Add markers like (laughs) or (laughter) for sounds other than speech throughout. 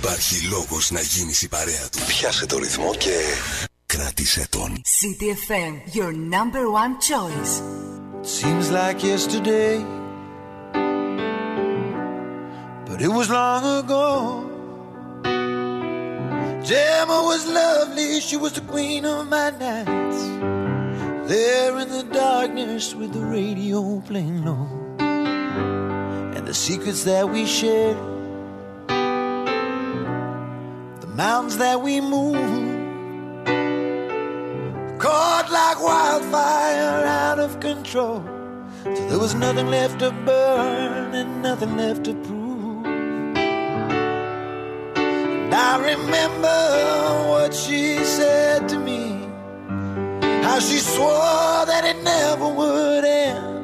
Υπάρχει λόγος να γίνεις η παρέα του. Πιάσε το ρυθμό και κράτησε τον. CTFM, your number one choice. Seems like yesterday, but it was long ago. Gemma was lovely, she was the queen of my nights. There in the darkness with the radio playing low, and the secrets that we shared mountains that we move, caught like wildfire out of control. Till there was nothing left to burn and nothing left to prove. And I remember what she said to me, how she swore that it never would end.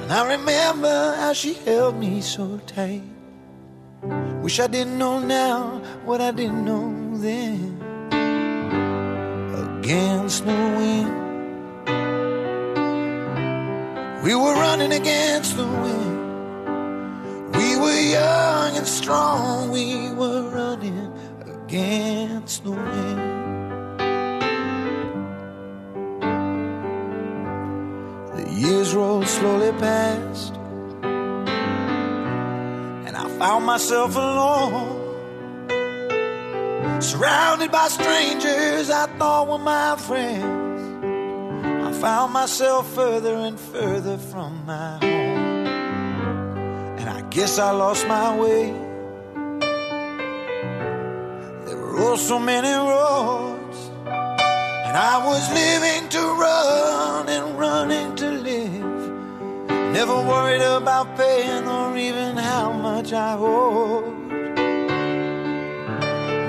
And I remember how she held me so tight. Wish I didn't know now what I didn't know then. Against the wind, we were running against the wind. We were young and strong, we were running against the wind. The years rolled slowly past found myself alone. Surrounded by strangers I thought were my friends. I found myself further and further from my home. And I guess I lost my way. There were oh so many roads. And I was living to run and running to live. Never worried about paying or even how much I owed.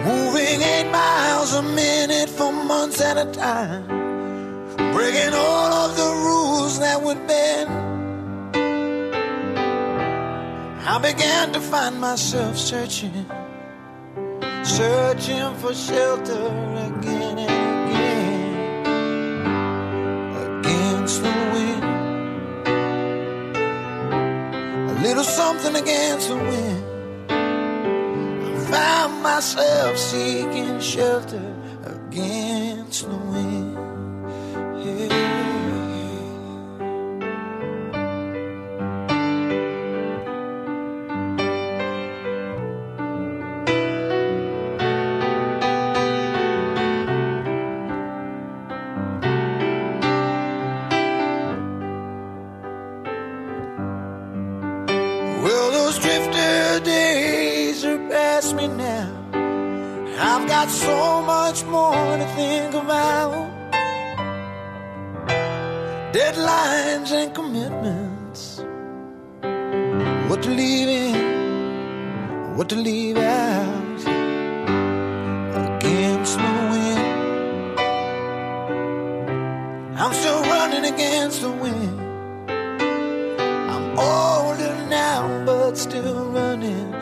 Moving eight miles a minute for months at a time. Breaking all of the rules that would bend. I began to find myself searching, searching for shelter again and again. Against the wind. Little something against the wind. I found myself seeking shelter against the wind. Got so much more to think about. Deadlines and commitments. What to leave in, what to leave out. Against the wind. I'm still running against the wind. I'm older now, but still running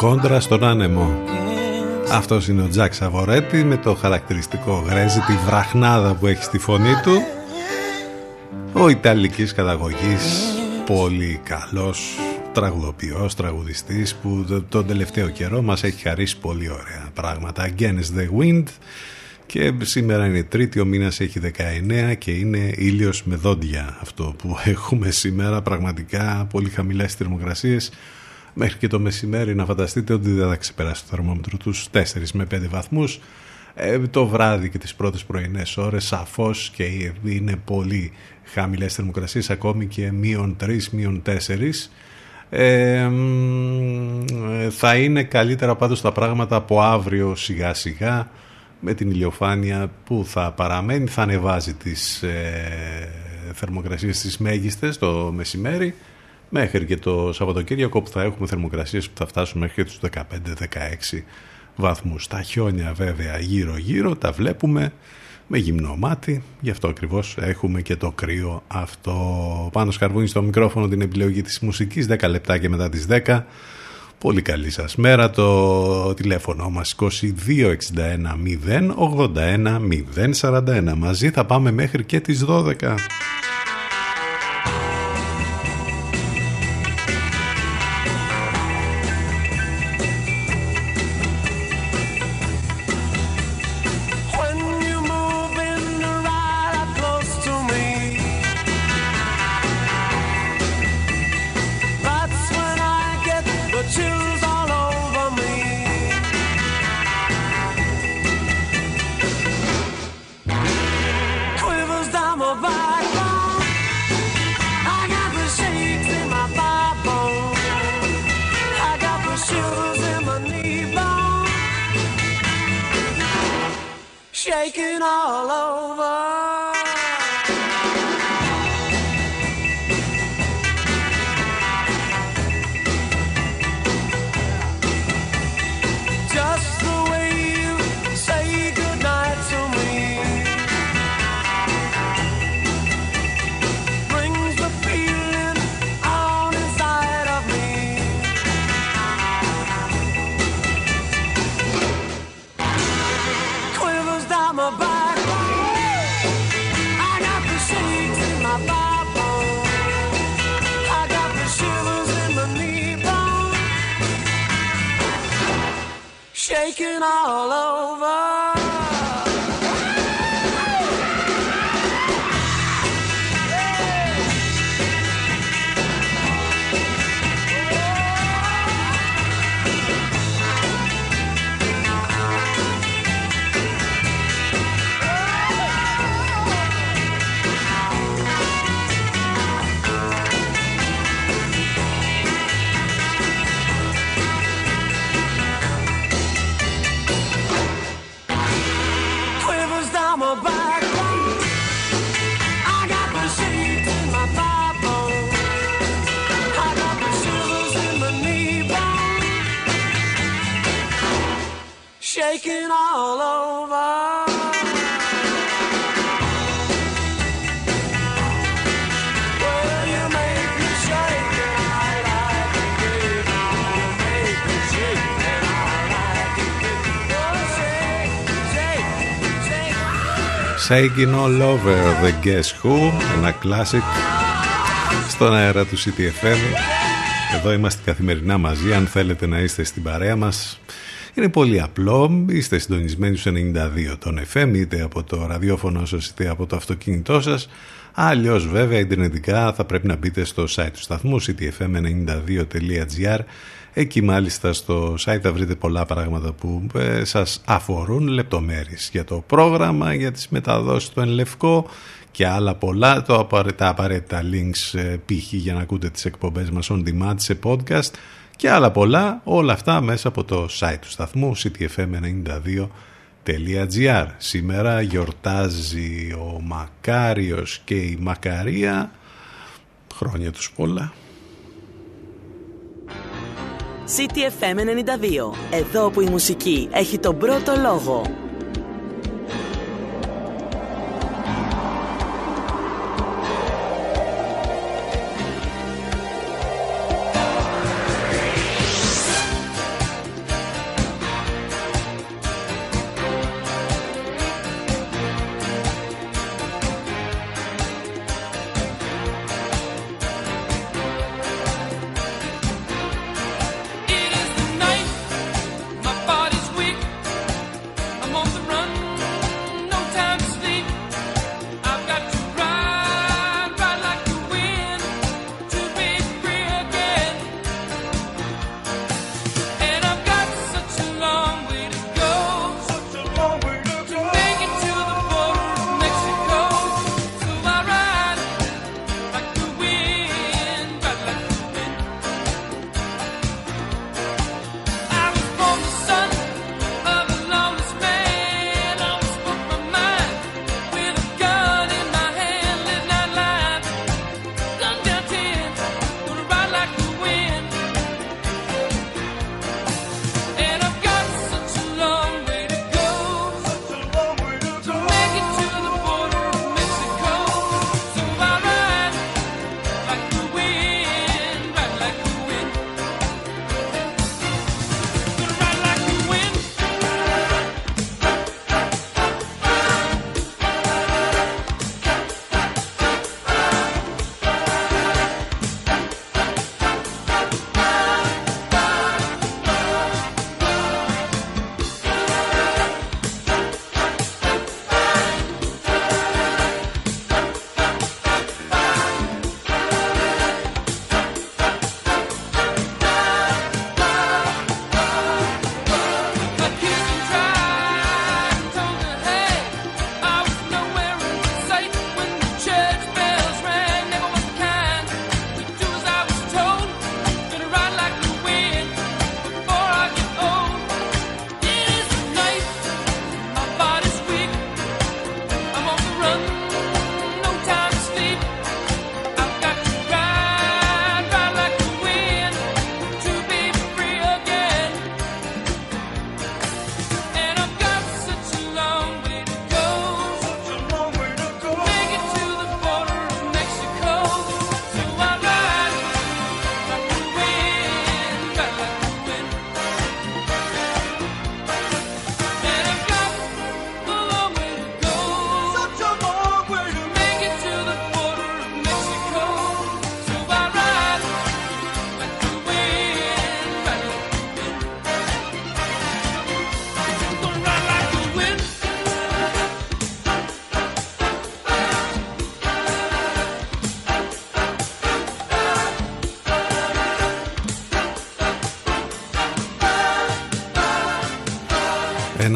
Κόντρα στον άνεμο. Αυτός είναι ο Τζακ Σαβορέτη με το χαρακτηριστικό γρέζι, τη βραχνάδα που έχει στη φωνή του. Ο Ιταλικής καταγωγής, πολύ καλός τραγουδοποιός, τραγουδιστής που τον τελευταίο καιρό μας έχει χαρίσει πολύ ωραία πράγματα. Against the Wind και σήμερα είναι τρίτη, ο μήνας έχει 19 και είναι ήλιος με δόντια αυτό που (laughs) έχουμε σήμερα, πραγματικά πολύ χαμηλές θερμοκρασίες μέχρι και το μεσημέρι να φανταστείτε ότι δεν θα ξεπεράσει το θερμόμετρο τους 4 με 5 βαθμούς. Ε, το βράδυ και τις πρώτες πρωινές ώρες σαφώς και είναι πολύ χαμηλές θερμοκρασίες ακόμη και μείον 3, μείον 4 ε, θα είναι καλύτερα πάντως τα πράγματα από αύριο σιγά σιγά με την ηλιοφάνεια που θα παραμένει θα ανεβάζει τις ε, θερμοκρασίες στις μέγιστες το μεσημέρι μέχρι και το Σαββατοκύριακο που θα έχουμε θερμοκρασίες που θα φτάσουν μέχρι τους 15-16 βαθμούς. Τα χιόνια βέβαια γύρω γύρω τα βλέπουμε με γυμνό μάτι, γι' αυτό ακριβώς έχουμε και το κρύο αυτό. Πάνω σκαρβούνι στο μικρόφωνο την επιλογή της μουσικής, 10 λεπτά και μετά τις 10. Πολύ καλή σας μέρα, το τηλέφωνο μας 2261 081 041. Μαζί θα πάμε μέχρι και τις 12. Shaking All Over The Guess Who ένα classic στον αέρα του CTFM εδώ είμαστε καθημερινά μαζί αν θέλετε να είστε στην παρέα μας είναι πολύ απλό. Είστε συντονισμένοι στους 92 τον FM είτε από το ραδιόφωνο σας είτε από το αυτοκίνητό σας. Αλλιώς βέβαια ιντερνετικά θα πρέπει να μπείτε στο site του σταθμού ctfm92.gr Εκεί μάλιστα στο site θα βρείτε πολλά πράγματα που ε, σας αφορούν, λεπτομέρειες για το πρόγραμμα, για τις μεταδόσεις του Ενλευκό και άλλα πολλά, το τα απαραίτητα links ε, π.χ. για να ακούτε τις εκπομπές μας on demand σε podcast και άλλα πολλά, όλα αυτά μέσα από το site του σταθμού ctfm92.gr Σήμερα γιορτάζει ο Μακάριος και η Μακαρία, χρόνια τους πολλά. CTFM 92. Εδώ που η μουσική έχει τον πρώτο λόγο.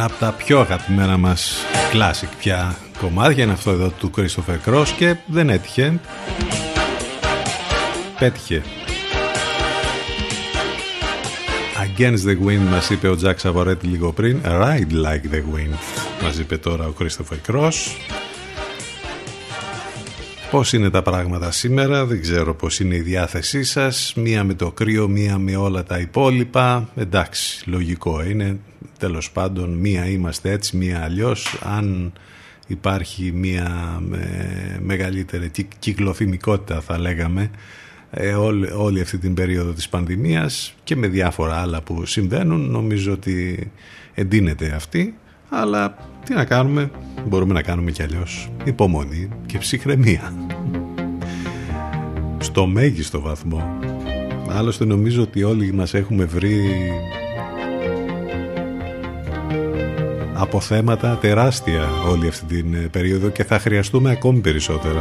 Ένα από τα πιο αγαπημένα μας classic πια κομμάτια είναι αυτό εδώ του Christopher Cross και δεν έτυχε. Πέτυχε. Against the Wind μας είπε ο Jack Savoretti λίγο πριν. Ride like the wind μας είπε τώρα ο Christopher Cross. Πώς είναι τα πράγματα σήμερα, δεν ξέρω πώς είναι η διάθεσή σας. Μία με το κρύο, μία με όλα τα υπόλοιπα. Εντάξει, λογικό είναι. Τέλος πάντων, μία είμαστε έτσι, μία αλλιώς. Αν υπάρχει μία μεγαλύτερη κυκλοθυμικότητα θα λέγαμε ε, όλη, όλη αυτή την περίοδο της πανδημίας και με διάφορα άλλα που συμβαίνουν νομίζω ότι εντείνεται αυτή αλλά τι να κάνουμε μπορούμε να κάνουμε κι αλλιώς υπομονή και ψυχραιμία στο μέγιστο βαθμό άλλωστε νομίζω ότι όλοι μας έχουμε βρει αποθέματα τεράστια όλη αυτή την περίοδο και θα χρειαστούμε ακόμη περισσότερα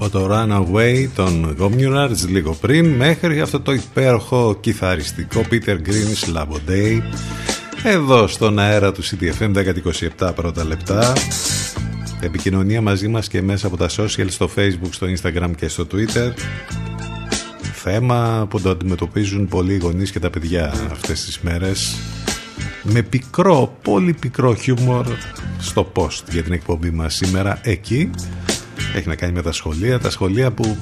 Από το Runaway των Communards λίγο πριν μέχρι αυτό το υπέροχο κιθαριστικό Peter Green's Labo Day εδώ στον αέρα του CTFM 1027 πρώτα λεπτά. Επικοινωνία μαζί μας και μέσα από τα social στο facebook, στο instagram και στο twitter. Θέμα που το αντιμετωπίζουν πολλοί γονείς και τα παιδιά αυτές τις μέρες. Με πικρό, πολύ πικρό χιούμορ στο post για την εκπομπή μας σήμερα εκεί έχει να κάνει με τα σχολεία. Τα σχολεία που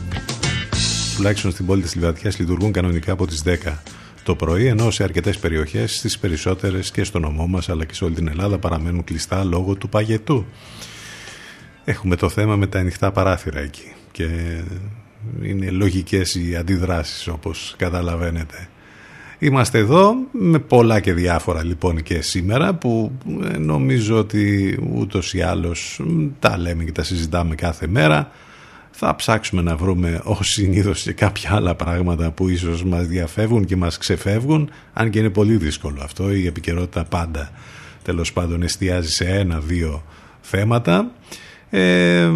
τουλάχιστον στην πόλη της Λιβαδιάς λειτουργούν κανονικά από τις 10 το πρωί, ενώ σε αρκετές περιοχές, στις περισσότερες και στο νομό μας αλλά και σε όλη την Ελλάδα παραμένουν κλειστά λόγω του παγετού. Έχουμε το θέμα με τα ανοιχτά παράθυρα εκεί και είναι λογικές οι αντιδράσεις όπως καταλαβαίνετε. Είμαστε εδώ με πολλά και διάφορα λοιπόν και σήμερα που ε, νομίζω ότι ούτως ή άλλως τα λέμε και τα συζητάμε κάθε μέρα. Θα ψάξουμε να βρούμε ως συνήθως και κάποια άλλα πράγματα που ίσως μας διαφεύγουν και μας ξεφεύγουν αν και είναι πολύ δύσκολο αυτό. Η επικαιρότητα πάντα τέλος πάντων εστιάζει σε ένα-δύο θέματα. Ε,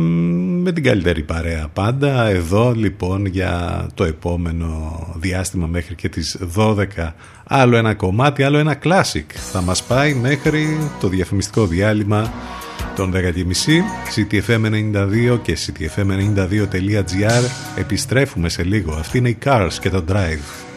με την καλύτερη παρέα πάντα. Εδώ λοιπόν για το επόμενο διάστημα μέχρι και τις 12 άλλο ένα κομμάτι, άλλο ένα classic θα μας πάει μέχρι το διαφημιστικό διάλειμμα των 10.30 CTFM92 και CTFM92.gr επιστρέφουμε σε λίγο. Αυτή είναι η Cars και το Drive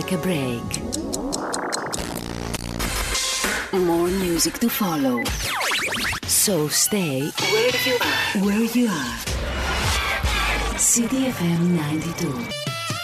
take a break. More music to follow. So stay where you are. Where you are. CDFM 92.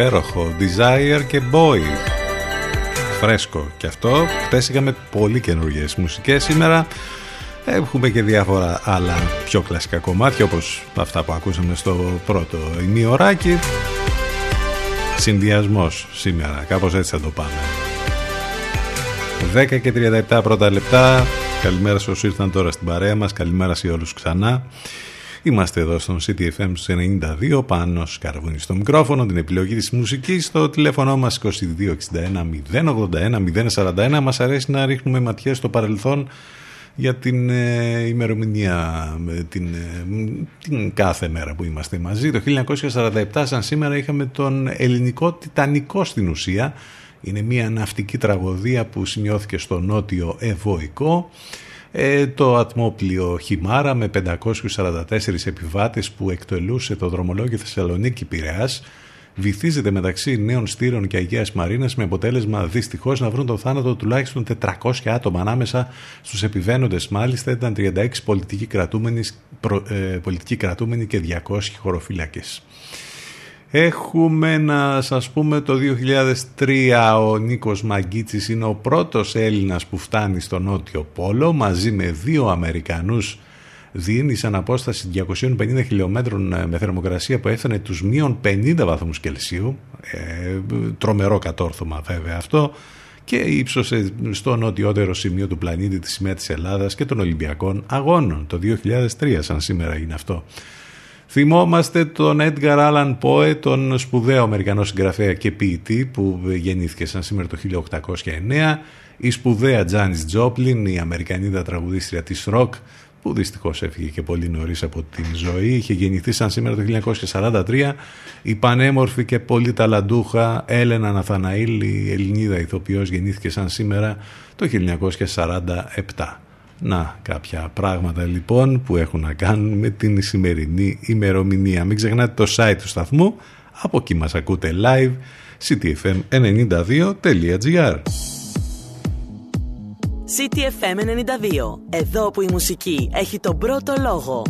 Υπέροχο Desire και Boy. Φρέσκο και αυτό. Χτες είχαμε πολύ καινούργιες μουσικές. Σήμερα έχουμε και διάφορα άλλα πιο κλασικά κομμάτια όπως αυτά που ακούσαμε στο πρώτο ημιωράκι. Συνδυασμός σήμερα. Κάπως έτσι θα το πάμε. 10 και 37 πρώτα λεπτά. Καλημέρα σε όσους ήρθαν τώρα στην παρέα μας. Καλημέρα σε όλους ξανά Είμαστε εδώ στον CTFM 92 πάνω σκαρβούνι στο μικρόφωνο, την επιλογή της μουσικής, στο τηλέφωνο μας 2261 081 041. Μας αρέσει να ρίχνουμε ματιές στο παρελθόν για την ε, ημερομηνία, την, ε, την κάθε μέρα που είμαστε μαζί. Το 1947 σαν σήμερα είχαμε τον ελληνικό Τιτανικό στην ουσία. Είναι μια ναυτική τραγωδία που σημειώθηκε στο νότιο Ευωικό. Ε, το ατμόπλιο Χιμάρα με 544 επιβάτες που εκτελούσε το δρομολόγιο Θεσσαλονίκη Πειραιάς βυθίζεται μεταξύ νέων στήρων και Αγίας Μαρίνας με αποτέλεσμα δυστυχώς να βρουν το θάνατο τουλάχιστον 400 άτομα ανάμεσα στους επιβαίνοντες μάλιστα ήταν 36 πολιτικοί κρατούμενοι, ε, πολιτικοί κρατούμενοι και 200 χωροφύλακες. Έχουμε να σας πούμε το 2003 ο Νίκος Μαγκίτσης είναι ο πρώτος Έλληνας που φτάνει στον Νότιο Πόλο. Μαζί με δύο Αμερικανούς διήνυσαν απόσταση 250 χιλιόμετρων ε, με θερμοκρασία που έφτανε τους μείον 50 βαθμούς Κελσίου. Ε, τρομερό κατόρθωμα βέβαια αυτό. Και ύψωσε στο νοτιότερο σημείο του πλανήτη τη σημαία της Ελλάδας και των Ολυμπιακών Αγώνων. Το 2003 σαν σήμερα είναι αυτό. Θυμόμαστε τον Έντγκαρ Άλαν Πόε, τον σπουδαίο Αμερικανό συγγραφέα και ποιητή που γεννήθηκε σαν σήμερα το 1809, η σπουδαία Τζάνις Τζόπλιν, η Αμερικανίδα τραγουδίστρια της ροκ, που δυστυχώς έφυγε και πολύ νωρίς από τη ζωή, είχε γεννηθεί σαν σήμερα το 1943, η πανέμορφη και πολύ ταλαντούχα Έλενα Ναθαναήλ, η Ελληνίδα ηθοποιός, γεννήθηκε σαν σήμερα το 1947. Να, κάποια πράγματα λοιπόν που έχουν να κάνουν με την σημερινή ημερομηνία. Μην ξεχνάτε το site του σταθμού, από εκεί μας ακούτε live, ctfm92.gr CTFM92, εδώ που η μουσική έχει τον πρώτο λόγο.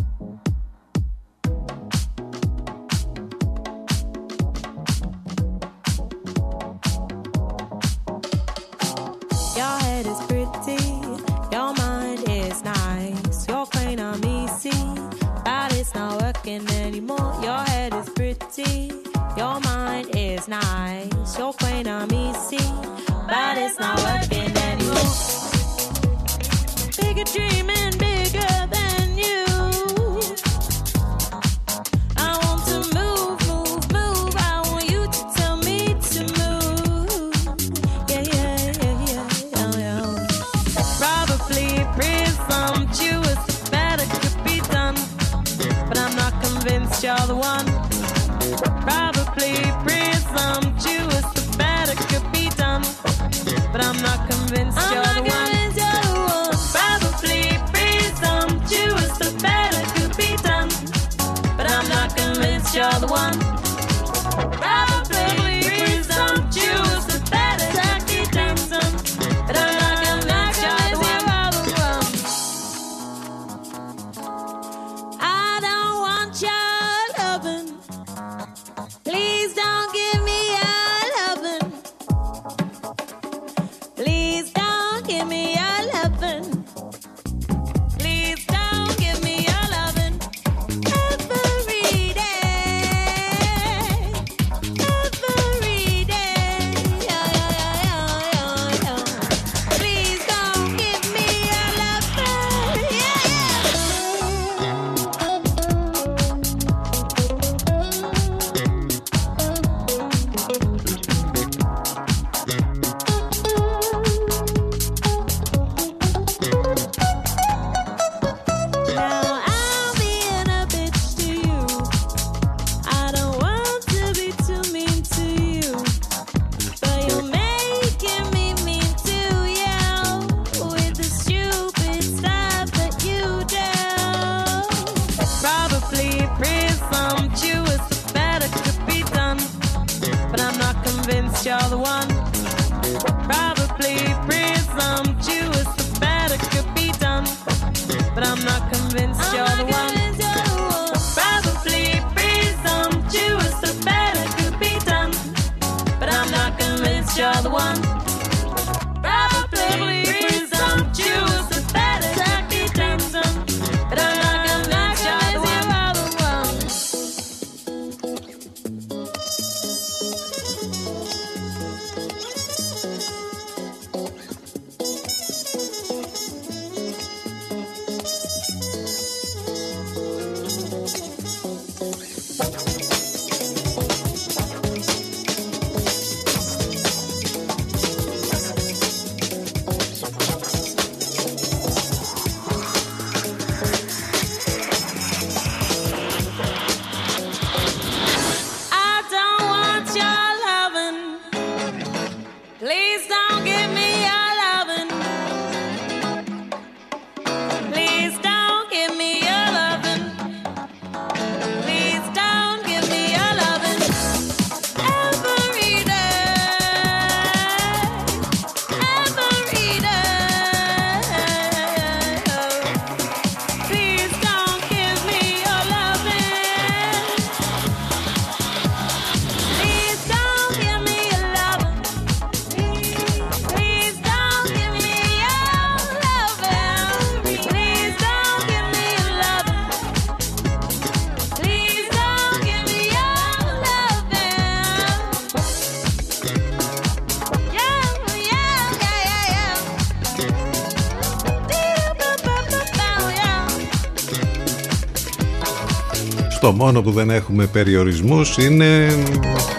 Μόνο που δεν έχουμε περιορισμούς είναι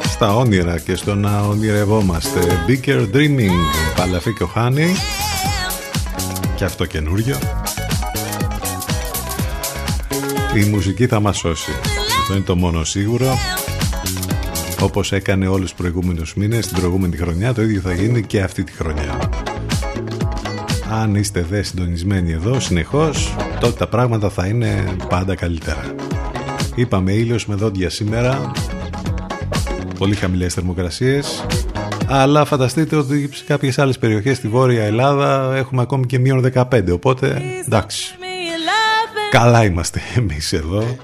στα όνειρα και στο να ονειρευόμαστε. Bigger Dreaming, Παλαφή και ο Χάνι. Και αυτό καινούριο. Η μουσική θα μας σώσει. Αυτό είναι το μόνο σίγουρο. Όπως έκανε όλους τους προηγούμενους μήνες την προηγούμενη χρονιά, το ίδιο θα γίνει και αυτή τη χρονιά. Αν είστε δε συντονισμένοι εδώ συνεχώς, τότε τα πράγματα θα είναι πάντα καλύτερα. Είπαμε ήλιος με δόντια σήμερα, πολύ χαμηλές θερμοκρασίες, αλλά φανταστείτε ότι σε κάποιες άλλες περιοχές στη Βόρεια Ελλάδα έχουμε ακόμη και μείον 15, οπότε εντάξει. Καλά είμαστε εμείς εδώ.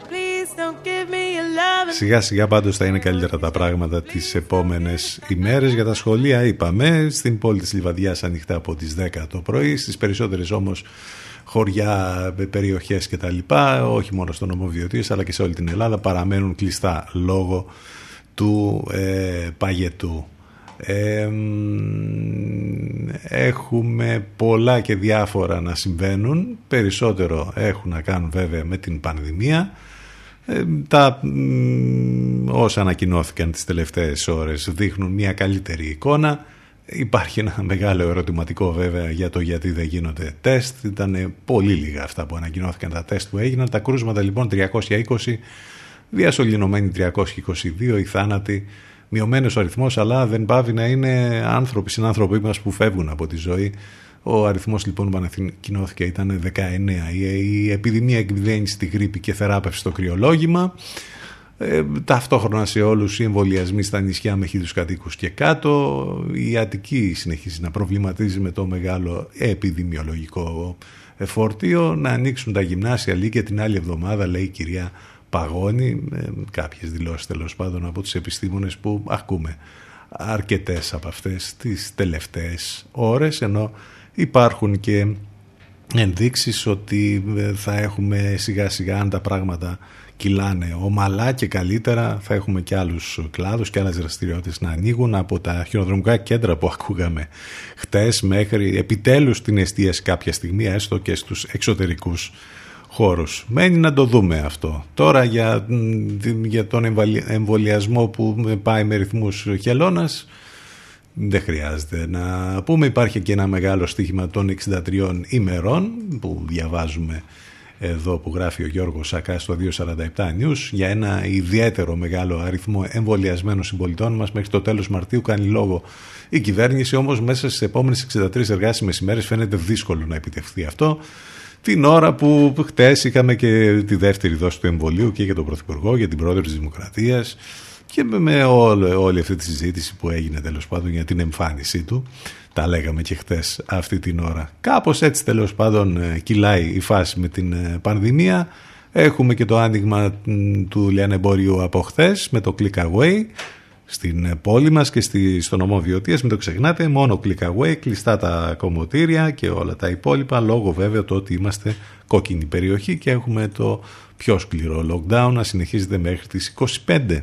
Σιγά σιγά πάντως θα είναι καλύτερα τα πράγματα τις επόμενες ημέρες. Για τα σχολεία είπαμε στην πόλη της Λιβαδιάς ανοιχτά από τις 10 το πρωί. Στις περισσότερες όμως χωριά, περιοχές και τα λοιπά όχι μόνο στο νομό αλλά και σε όλη την Ελλάδα παραμένουν κλειστά λόγω του ε, παγετού. Έχουμε πολλά και διάφορα να συμβαίνουν. Περισσότερο έχουν να κάνουν βέβαια με την πανδημία. Ε, τα όσα ανακοινώθηκαν τις τελευταίες ώρες δείχνουν μια καλύτερη εικόνα υπάρχει ένα μεγάλο ερωτηματικό βέβαια για το γιατί δεν γίνονται τεστ ήταν πολύ λίγα αυτά που ανακοινώθηκαν τα τεστ που έγιναν τα κρούσματα λοιπόν 320 διασωληνωμένοι 322 οι θάνατοι μειωμένος ο αριθμός, αλλά δεν πάβει να είναι άνθρωποι, συνάνθρωποι μας που φεύγουν από τη ζωή. Ο αριθμός λοιπόν που ανακοινώθηκε ήταν 19. Η, επιδημία εκβιδένει στη γρήπη και θεράπευση στο κρυολόγημα. Ε, ταυτόχρονα σε όλους οι εμβολιασμοί στα νησιά με χίλιους κατοίκους και κάτω η Αττική συνεχίζει να προβληματίζει με το μεγάλο επιδημιολογικό φορτίο να ανοίξουν τα γυμνάσια λίγη και την άλλη εβδομάδα λέει η κυρία παγώνει με κάποιες δηλώσεις τέλος πάντων από τους επιστήμονες που ακούμε αρκετές από αυτές τις τελευταίες ώρες ενώ υπάρχουν και ενδείξεις ότι ε, θα έχουμε σιγά σιγά αν τα πράγματα κυλάνε ομαλά και καλύτερα θα έχουμε και άλλους κλάδους και άλλες δραστηριότητες να ανοίγουν από τα χειροδρομικά κέντρα που ακούγαμε χτες μέχρι επιτέλους την εστίαση κάποια στιγμή έστω και στους εξωτερικούς χώρους. Μένει να το δούμε αυτό. Τώρα για, για τον εμβολιασμό που πάει με ρυθμούς χελώνας δεν χρειάζεται να πούμε. Υπάρχει και ένα μεγάλο στοίχημα των 63 ημερών που διαβάζουμε εδώ που γράφει ο Γιώργος Σακά στο 247 News για ένα ιδιαίτερο μεγάλο αριθμό εμβολιασμένων συμπολιτών μας. Μέχρι το τέλος Μαρτίου κάνει λόγο η κυβέρνηση όμως μέσα στις επόμενες 63 εργάσιμες ημέρες φαίνεται δύσκολο να επιτευχθεί αυτό. Την ώρα που χτες είχαμε και τη δεύτερη δόση του εμβολίου και για τον Πρωθυπουργό, για την Πρόεδρο της Δημοκρατίας και με όλη, όλη αυτή τη συζήτηση που έγινε τέλος πάντων για την εμφάνισή του. Τα λέγαμε και χτε αυτή την ώρα. Κάπως έτσι τέλος πάντων ε, κυλάει η φάση με την ε, πανδημία. Έχουμε και το άνοιγμα του λιανεμπόριου από χθες με το Click Away στην πόλη μας και στη, στο νομό Βιωτίας, μην το ξεχνάτε, μόνο click away, κλειστά τα κομμωτήρια και όλα τα υπόλοιπα, λόγω βέβαια το ότι είμαστε κόκκινη περιοχή και έχουμε το πιο σκληρό lockdown να συνεχίζεται μέχρι τις 25.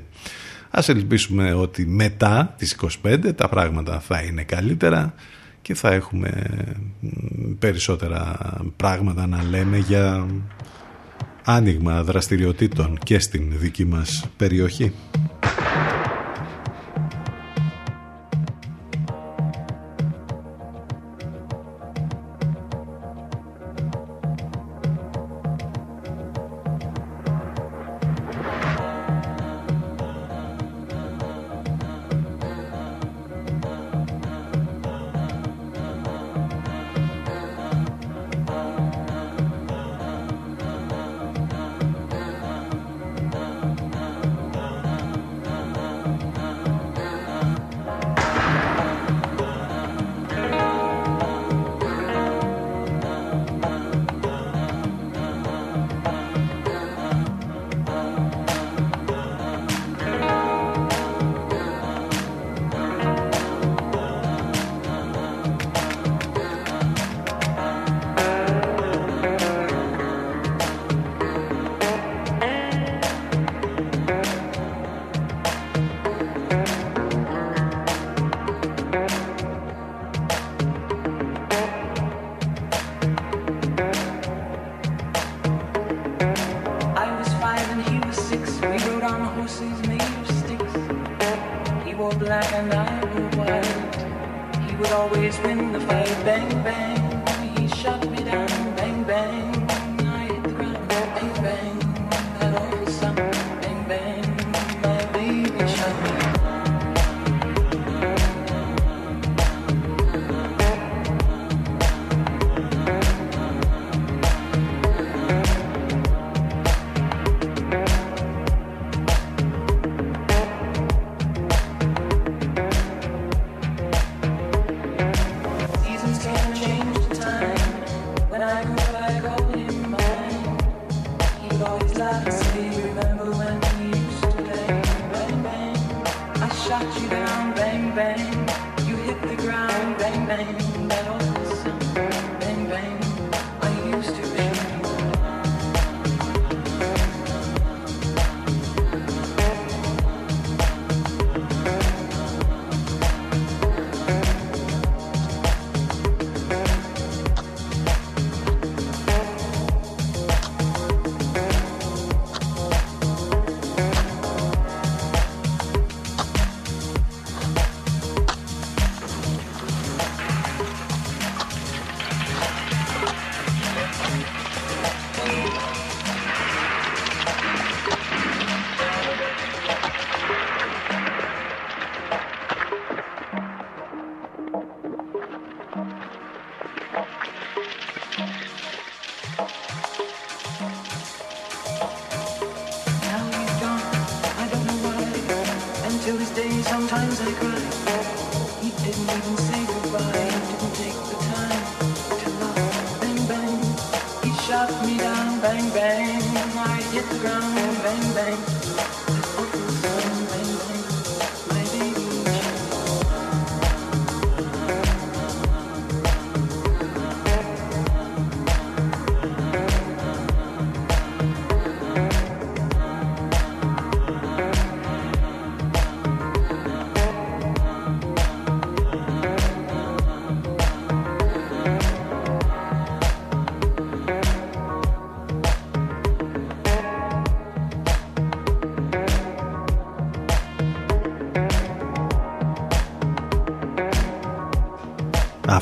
Ας ελπίσουμε ότι μετά τις 25 τα πράγματα θα είναι καλύτερα και θα έχουμε περισσότερα πράγματα να λέμε για άνοιγμα δραστηριοτήτων και στην δική μας περιοχή.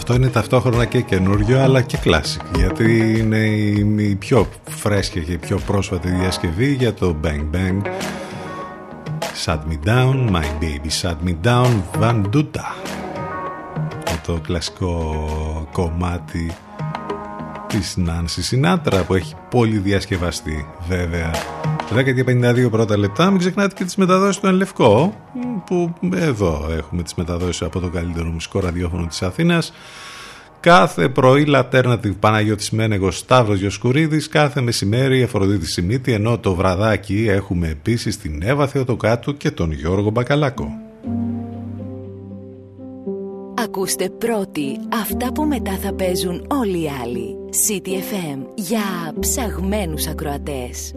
Αυτό είναι ταυτόχρονα και καινούριο αλλά και classic γιατί είναι η, η πιο φρέσκια και η πιο πρόσφατη διασκευή για το Bang Bang. Shut Me Down, My Baby Shut Me Down, Van Duta το κλασικό κομμάτι της Νάνση Σινάτρα που έχει πολύ διασκευαστεί βέβαια. 10 και 52 πρώτα λεπτά. Μην ξεχνάτε και τις μεταδόσεις του Ενλευκό που εδώ έχουμε τις μεταδόσεις από το καλύτερο μουσικό ραδιόφωνο της Αθήνας Κάθε πρωί Λατέρνατιβ Παναγιώτης Μένεγος Σταύρος Γιοσκουρίδης, κάθε μεσημέρι Αφροδίτη Σιμίτη, ενώ το βραδάκι έχουμε επίσης την Εύα Θεοτοκάτου και τον Γιώργο Μπακαλάκο. Ακούστε πρώτοι αυτά που μετά θα παίζουν όλοι οι άλλοι. City FM για ψαγμένους ακροατές.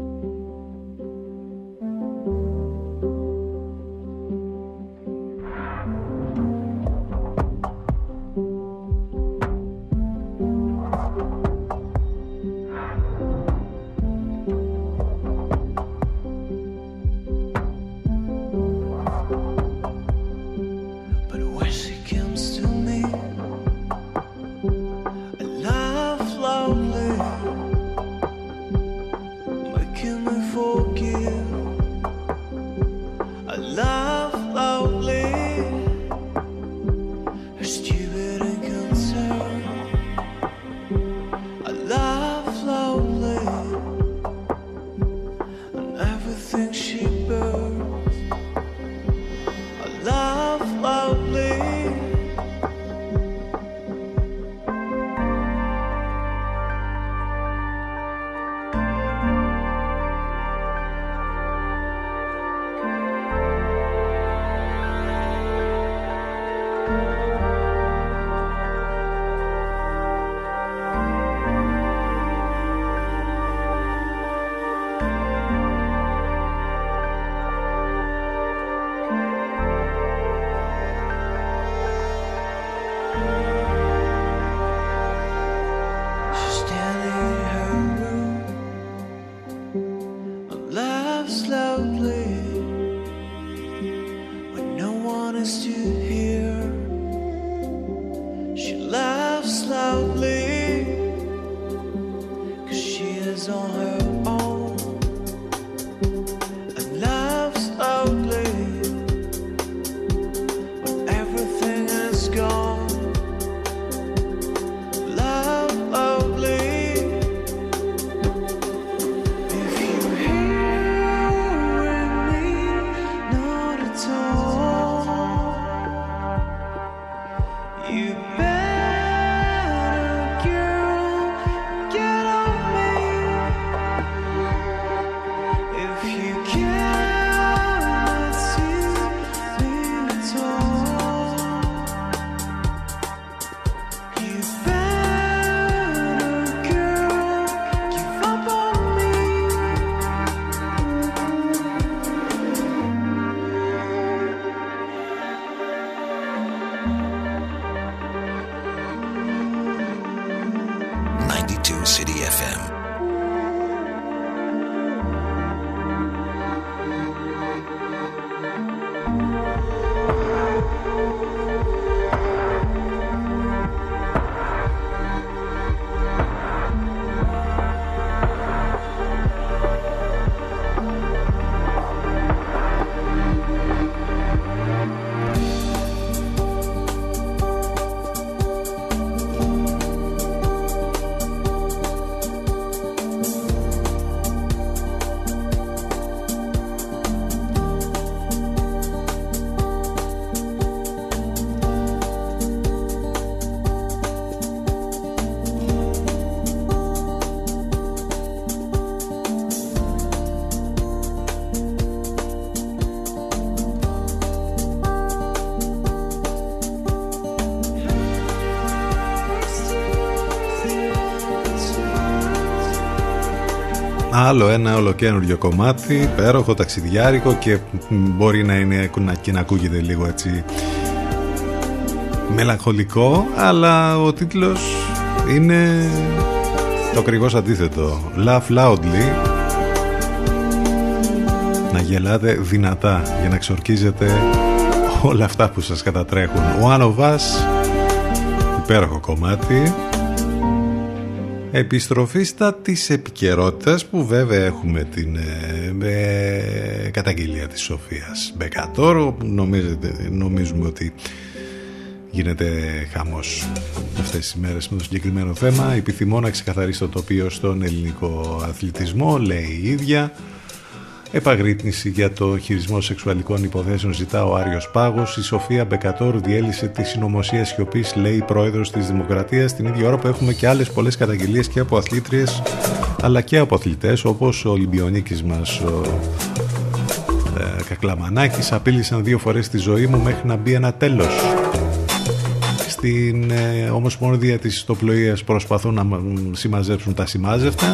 Άλλο ένα ολοκένουργιο κομμάτι, υπέροχο, ταξιδιάρικο και μπορεί να είναι να, και να ακούγεται λίγο έτσι μελαγχολικό, αλλά ο τίτλος είναι το ακριβώς αντίθετο. Laugh loudly. Να γελάτε δυνατά για να ξορκίζετε όλα αυτά που σας κατατρέχουν. One of Us, υπέροχο κομμάτι. Επιστροφή στα της επικαιρότητας που βέβαια έχουμε την ε, καταγγελία της Σοφίας Μπεκατόρο που νομίζουμε ότι γίνεται χαμός αυτές τις μέρες με το συγκεκριμένο θέμα. Επιθυμώ να ξεκαθαρίσει το τοπίο στον ελληνικό αθλητισμό λέει η ίδια Επαγρύπνηση για το χειρισμό σεξουαλικών υποθέσεων ζητά ο Άριος Πάγος. Η Σοφία Μπεκατόρ διέλυσε τη συνωμοσία σιωπής, λέει η πρόεδρος της Δημοκρατίας, την ίδια ώρα που έχουμε και άλλες πολλές καταγγελίες και από αθλήτριες αλλά και από αθλητές όπως ο Ολυμπιονίκης μας ο ε, Κακλαμανάκης απείλησαν δύο φορές τη ζωή μου μέχρι να μπει ένα τέλος. Στην ε, Ομοσπονδία της Ιστοπλοείας προσπαθούν να συμμαζέψουν τα συμμάζευτα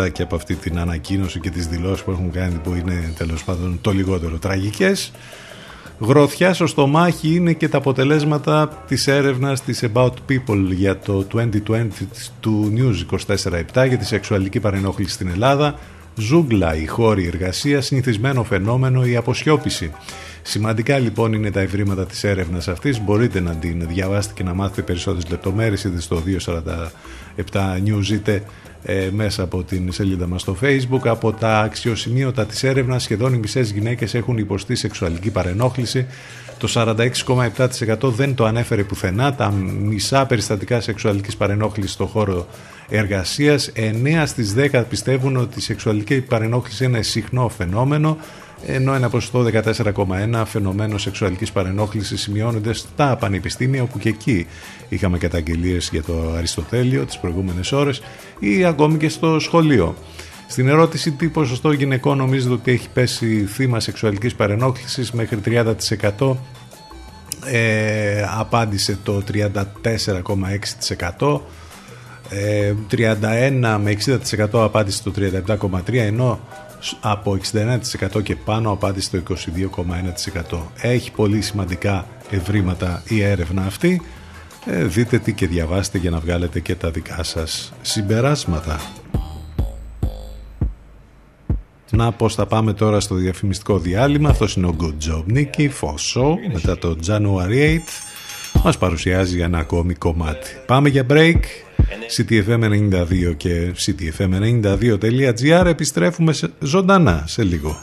μετά και από αυτή την ανακοίνωση και τις δηλώσεις που έχουν κάνει που είναι τέλος πάντων το λιγότερο τραγικές. Γροθιά στο στομάχι είναι και τα αποτελέσματα της έρευνας της About People για το 2020 του News 24-7 για τη σεξουαλική παρενόχληση στην Ελλάδα. Ζούγκλα η χώρη εργασία, συνηθισμένο φαινόμενο η αποσιώπηση. Σημαντικά λοιπόν είναι τα ευρήματα της έρευνας αυτής, μπορείτε να την διαβάσετε και να μάθετε περισσότερες λεπτομέρειες. Είτε στο 247 News είτε ε, μέσα από την σελίδα μας στο facebook από τα αξιοσημείωτα της έρευνας σχεδόν οι μισές γυναίκες έχουν υποστεί σεξουαλική παρενόχληση. Το 46,7% δεν το ανέφερε πουθενά. Τα μισά περιστατικά σεξουαλικής παρενόχλησης στο χώρο εργασίας. 9 στις 10 πιστεύουν ότι η σεξουαλική παρενόχληση είναι συχνό φαινόμενο ενώ ένα ποσοστό 14,1 φαινομένο σεξουαλικής παρενόχλησης σημειώνονται στα πανεπιστήμια όπου και εκεί είχαμε καταγγελίες για το Αριστοτέλειο τις προηγούμενες ώρες ή ακόμη και στο σχολείο. Στην ερώτηση τι ποσοστό γυναικών νομίζετε ότι έχει πέσει θύμα σεξουαλικής παρενόχλησης μέχρι 30% ε, απάντησε το 34,6% 31 με 60% απάντησε το 37,3% ενώ από 69% και πάνω απάντησε το 22,1%. Έχει πολύ σημαντικά ευρήματα η έρευνα αυτή. Ε, δείτε τι και διαβάστε για να βγάλετε και τα δικά σας συμπεράσματα. Να πώς θα πάμε τώρα στο διαφημιστικό διάλειμμα. Αυτός είναι ο Good Job Nicky Fosso μετά το January 8 μας παρουσιάζει ένα ακόμη κομμάτι. Πάμε για break. CTFM92 και CTFM92.gr επιστρέφουμε σε, ζωντανά σε λίγο.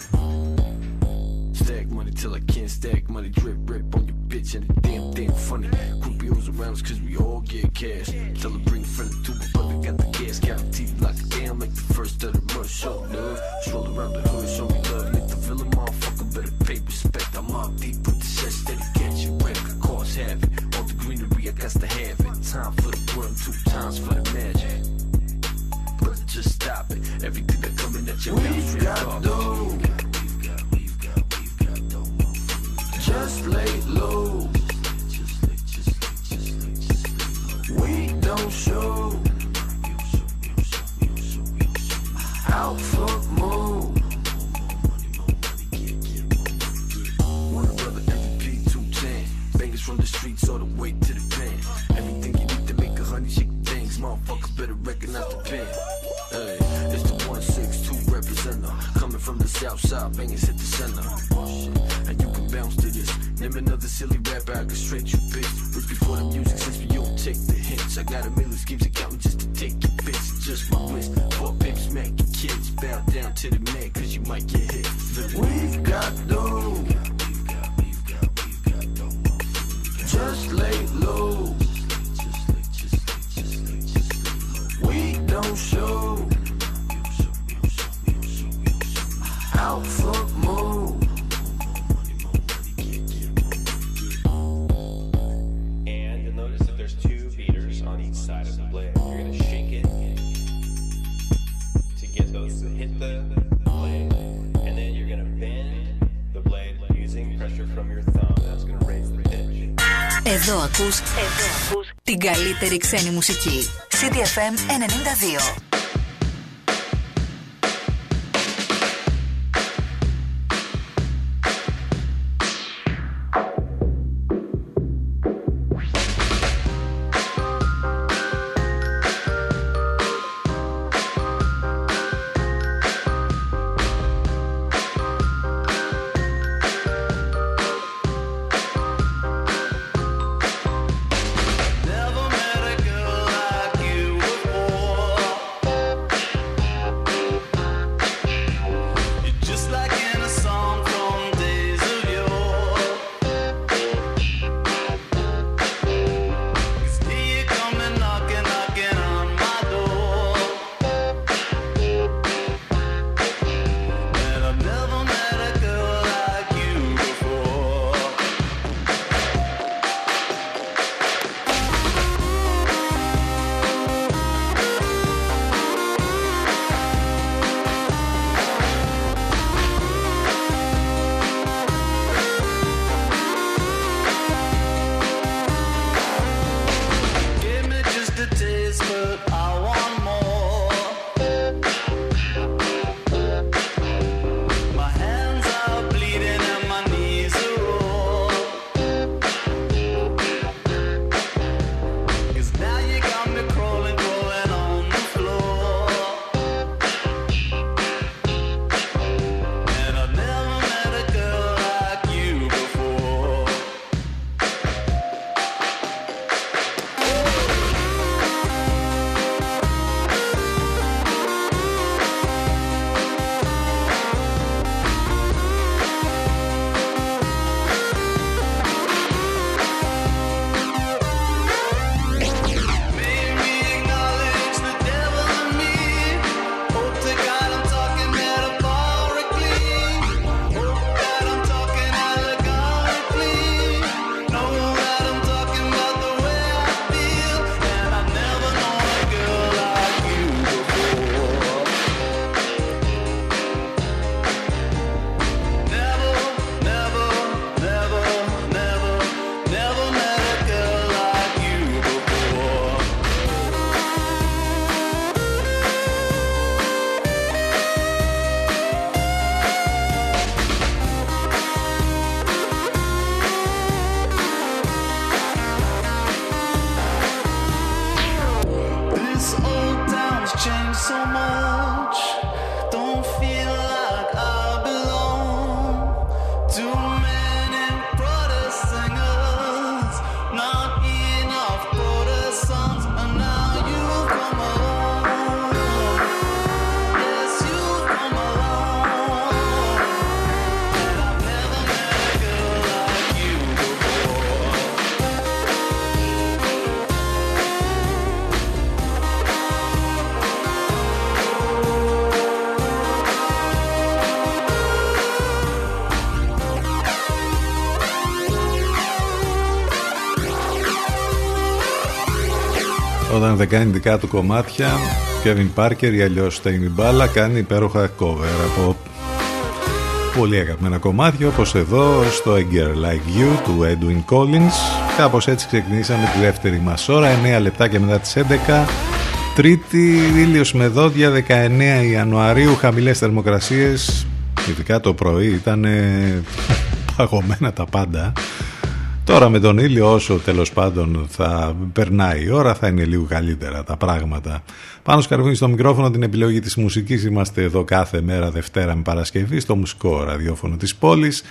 Times for the magic. Just stop it. Everything that coming at your mouth straight got off. Dough. We've got, we've got, we've got dough. Just lay low. Just lay, just lay, just lay, just lay low. We don't show. Out for more. One brother MVP 210. Bangers from the streets all the way to the things. Motherfuckers better recognize the pen. Hey, it's the 162 representer. Coming from the south side, bangers hit the center. And you can bounce to this. Name another silly rapper, I can straight you bitch. Rich before the music, since we don't take the hits. I got a million schemes accounting just to take your bitch. Just my wish. Four pimps, smack your kids. Bow down to the man, cause you might get hit. We've got dough. Just lay low. show. Out for more. And you'll notice that there's two beaters on each side of the blade. You're gonna shake it to get those to hit the blade, and then you're gonna bend the blade using pressure from your thumb. That's gonna raise the pitch. Εδώ ακούς, εδώ ακούς την καλύτερη ξένη μουσική. CDFM 92. Δεν κάνει δικά του κομμάτια, Kevin Parker ή αλλιώς Tame Μπάλα κάνει υπέροχα cover από πολύ αγαπημένα κομμάτια όπως εδώ στο A Girl Like You του Edwin Collins. Κάπως έτσι ξεκινήσαμε τη δεύτερη μας ώρα, 9 λεπτά και μετά τις 11. Τρίτη, ήλιος με δόντια, 19 Ιανουαρίου, χαμηλές θερμοκρασίες, ειδικά το πρωί ήταν παγωμένα τα πάντα. Τώρα με τον ήλιο όσο τέλος πάντων θα περνάει η ώρα θα είναι λίγο καλύτερα τα πράγματα. Πάνω σκαρβούνι στο μικρόφωνο την επιλογή της μουσικής είμαστε εδώ κάθε μέρα Δευτέρα με Παρασκευή στο μουσικό ραδιόφωνο της πόλης.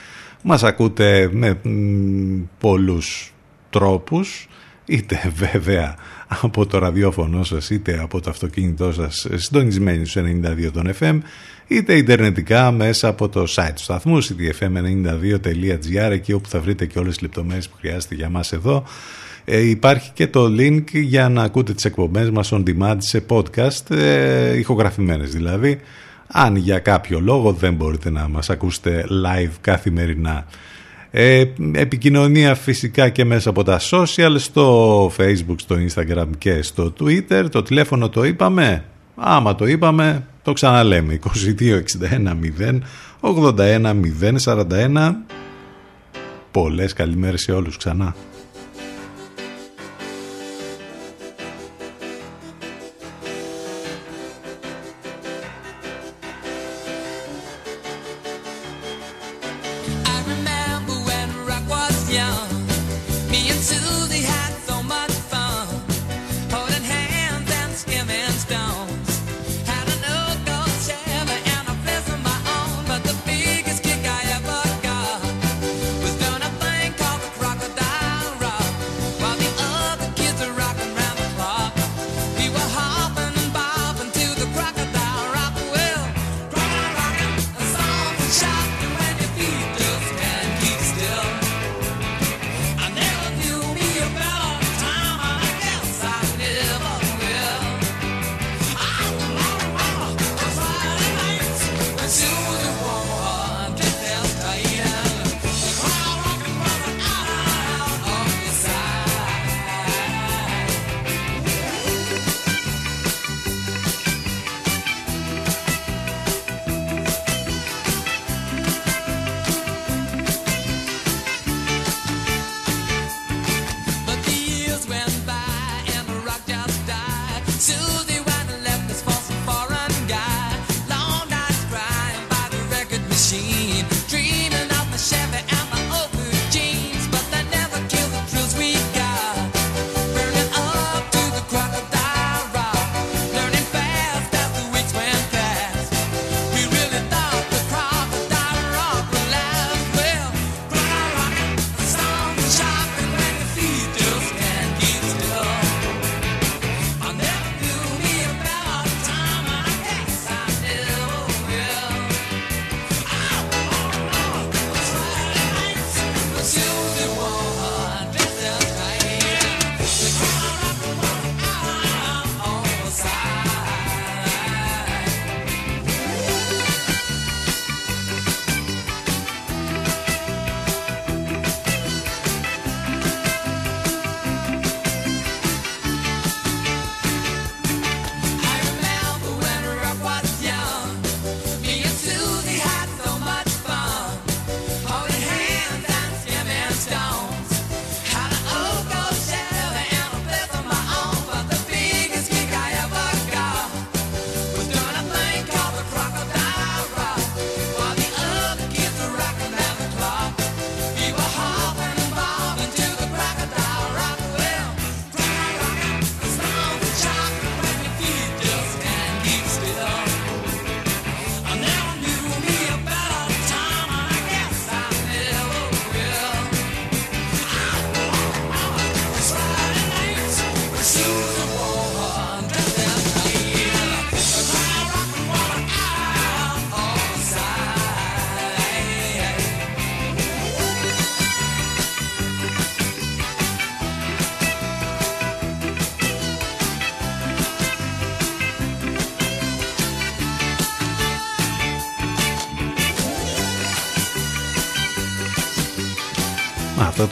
Μας ακούτε με μ, πολλούς τρόπους είτε βέβαια από το ραδιόφωνο σας είτε από το αυτοκίνητό σας συντονισμένοι στους 92 των FM είτε ιντερνετικά μέσα από το site του σταθμού ctfm92.gr εκεί όπου θα βρείτε και όλες τις λεπτομέρειες που χρειάζεται για μας εδώ. Ε, υπάρχει και το link για να ακούτε τις εκπομπές μας on demand σε podcast ε, ηχογραφημένες δηλαδή. Αν για κάποιο λόγο δεν μπορείτε να μας ακούσετε live καθημερινά ε, επικοινωνία φυσικά και μέσα από τα social, στο facebook, στο instagram και στο twitter. Το τηλέφωνο το είπαμε. Άμα το είπαμε, το ξαναλέμε. 2261 0 81 041. Πολλές καλημέρες σε όλους ξανά.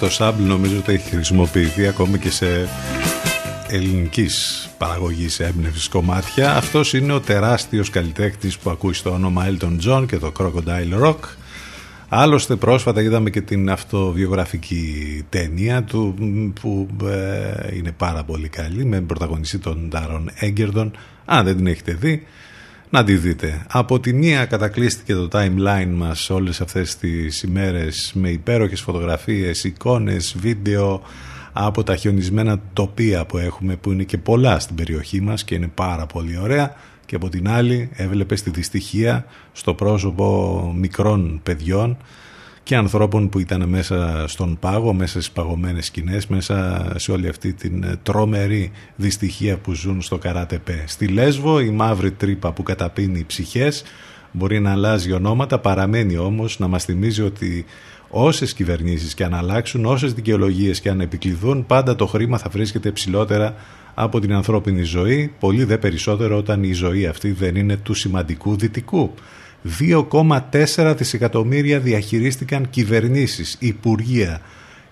Το σάμπλ νομίζω ότι έχει χρησιμοποιηθεί ακόμη και σε ελληνικής παραγωγής έμπνευσης κομμάτια. Αυτός είναι ο τεράστιος καλλιτέχνης που ακούει στο όνομα Elton John και το Crocodile Rock. Άλλωστε πρόσφατα είδαμε και την αυτοβιογραφική ταινία του που ε, είναι πάρα πολύ καλή με πρωταγωνιστή τον Ντάρον Έγκερντον. Αν δεν την έχετε δει να τη δείτε. Από τη μία κατακλείστηκε το timeline μας όλες αυτές τις ημέρες με υπέροχες φωτογραφίες, εικόνες, βίντεο από τα χιονισμένα τοπία που έχουμε που είναι και πολλά στην περιοχή μας και είναι πάρα πολύ ωραία και από την άλλη έβλεπες τη δυστυχία στο πρόσωπο μικρών παιδιών και ανθρώπων που ήταν μέσα στον πάγο, μέσα στις παγωμένες σκηνές, μέσα σε όλη αυτή την τρόμερη δυστυχία που ζουν στο Καράτεπέ. Στη Λέσβο η μαύρη τρύπα που καταπίνει ψυχές μπορεί να αλλάζει ονόματα, παραμένει όμως να μας θυμίζει ότι όσες κυβερνήσεις και αν αλλάξουν, όσες δικαιολογίες και αν επικληθούν, πάντα το χρήμα θα βρίσκεται ψηλότερα από την ανθρώπινη ζωή, πολύ δε περισσότερο όταν η ζωή αυτή δεν είναι του σημαντικού δυτικού. 2,4 δισεκατομμύρια διαχειρίστηκαν κυβερνήσεις, υπουργεία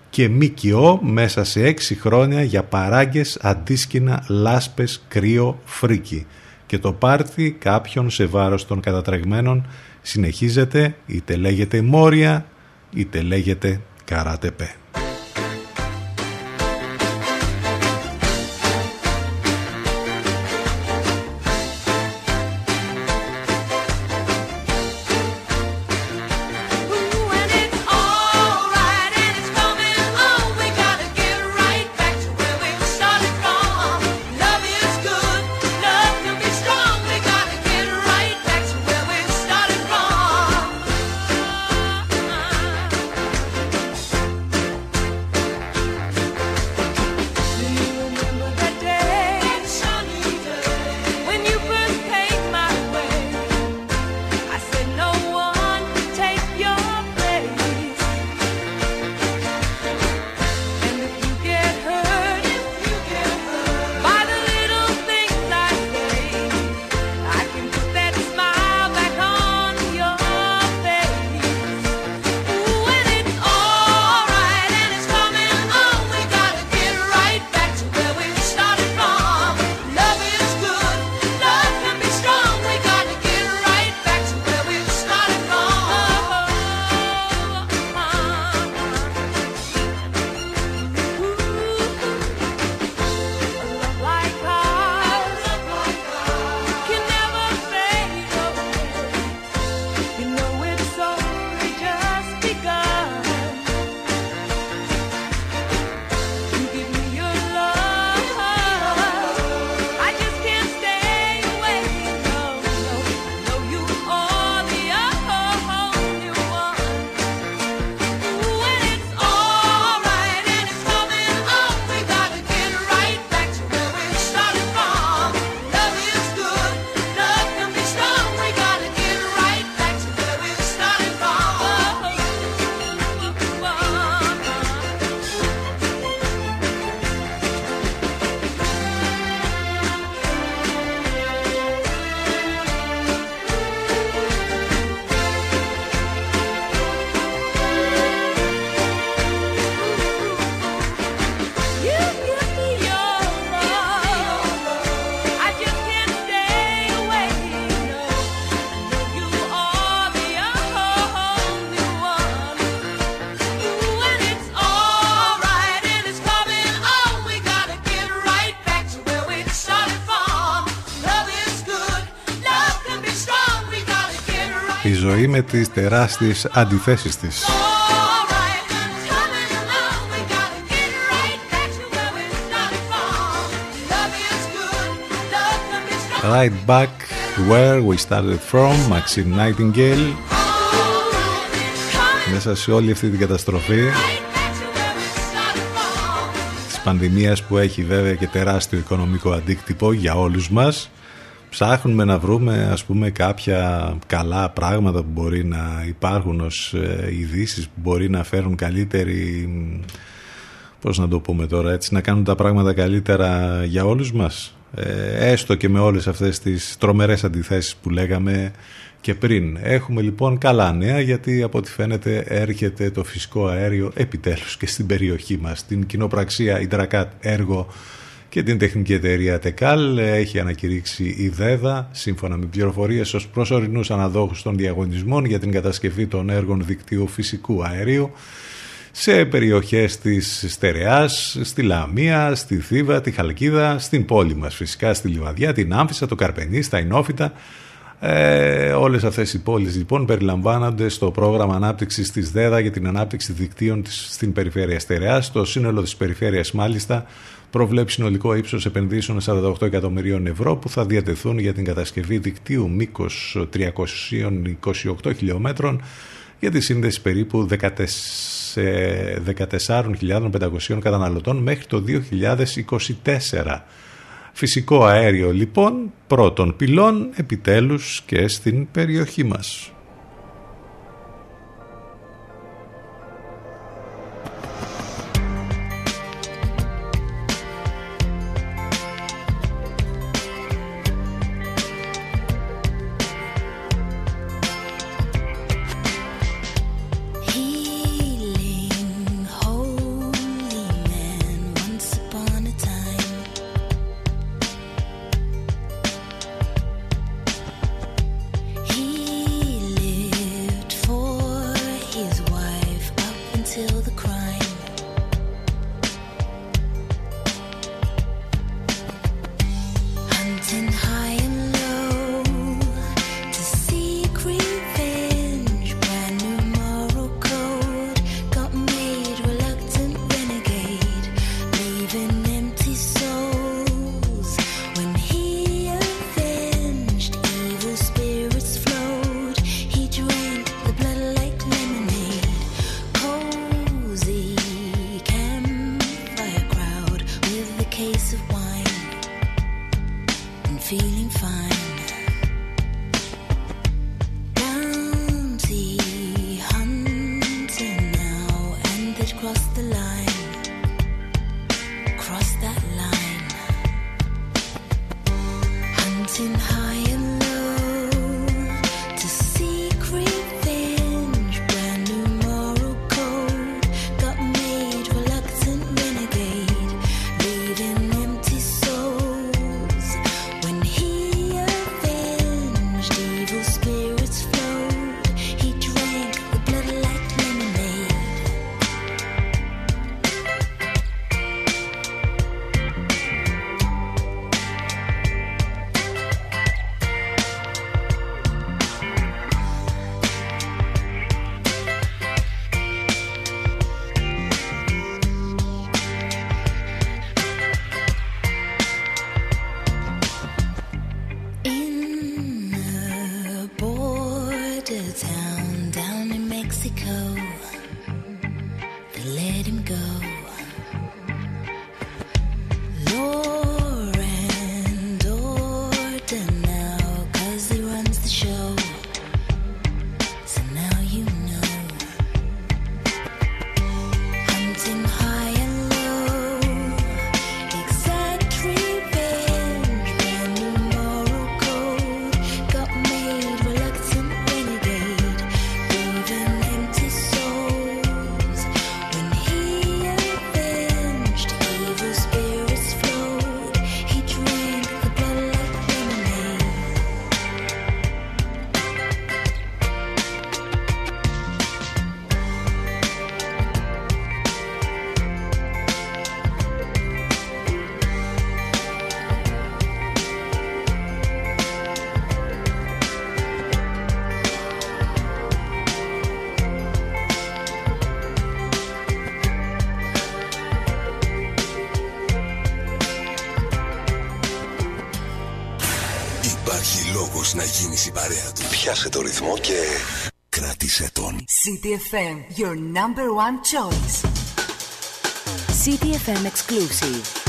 και ΜΚΟ μέσα σε 6 χρόνια για παράγκες, αντίσκηνα, λάσπες, κρύο, φρίκι. Και το πάρτι κάποιον σε βάρος των κατατρεγμένων συνεχίζεται είτε λέγεται Μόρια είτε λέγεται Καράτεπέ. Με τις τεράστιες αντιθέσεις της. Right back where we started from, Maxine Nightingale. Μέσα σε όλη αυτή την καταστροφή της πανδημίας που έχει βέβαια και τεράστιο οικονομικό αντίκτυπο για όλους μας ψάχνουμε να βρούμε ας πούμε κάποια καλά πράγματα που μπορεί να υπάρχουν ως ε, ειδήσεις που μπορεί να φέρουν καλύτερη πώς να το πούμε τώρα έτσι να κάνουν τα πράγματα καλύτερα για όλους μας ε, έστω και με όλες αυτές τις τρομερές αντιθέσεις που λέγαμε και πριν. Έχουμε λοιπόν καλά νέα γιατί από ό,τι φαίνεται έρχεται το φυσικό αέριο επιτέλους και στην περιοχή μας. Την κοινοπραξία Ιντρακάτ έργο και την τεχνική εταιρεία Τεκάλ έχει ανακηρύξει η ΔΕΔΑ σύμφωνα με πληροφορίες ως προσωρινούς αναδόχους των διαγωνισμών για την κατασκευή των έργων δικτύου φυσικού αερίου σε περιοχές της Στερεάς, στη Λαμία, στη Θήβα, τη Χαλκίδα, στην πόλη μας φυσικά, στη Λιβαδιά, την Άμφισσα, το Καρπενή, στα Ινόφυτα. Ε, όλες αυτές οι πόλεις λοιπόν περιλαμβάνονται στο πρόγραμμα ανάπτυξης της ΔΕΔΑ για την ανάπτυξη δικτύων της, στην περιφέρεια Στερεάς. Το σύνολο της περιφέρειας μάλιστα προβλέπει συνολικό ύψος επενδύσεων 48 εκατομμυρίων ευρώ που θα διατεθούν για την κατασκευή δικτύου μήκος 328 χιλιόμετρων για τη σύνδεση περίπου 14.500 καταναλωτών μέχρι το 2024. Φυσικό αέριο λοιπόν πρώτων πυλών επιτέλους και στην περιοχή μας. Να γίνεις η παρέα του. Πιάσε το ρυθμό και κράτησε τον. CTFM, your number one choice. CTFM exclusive.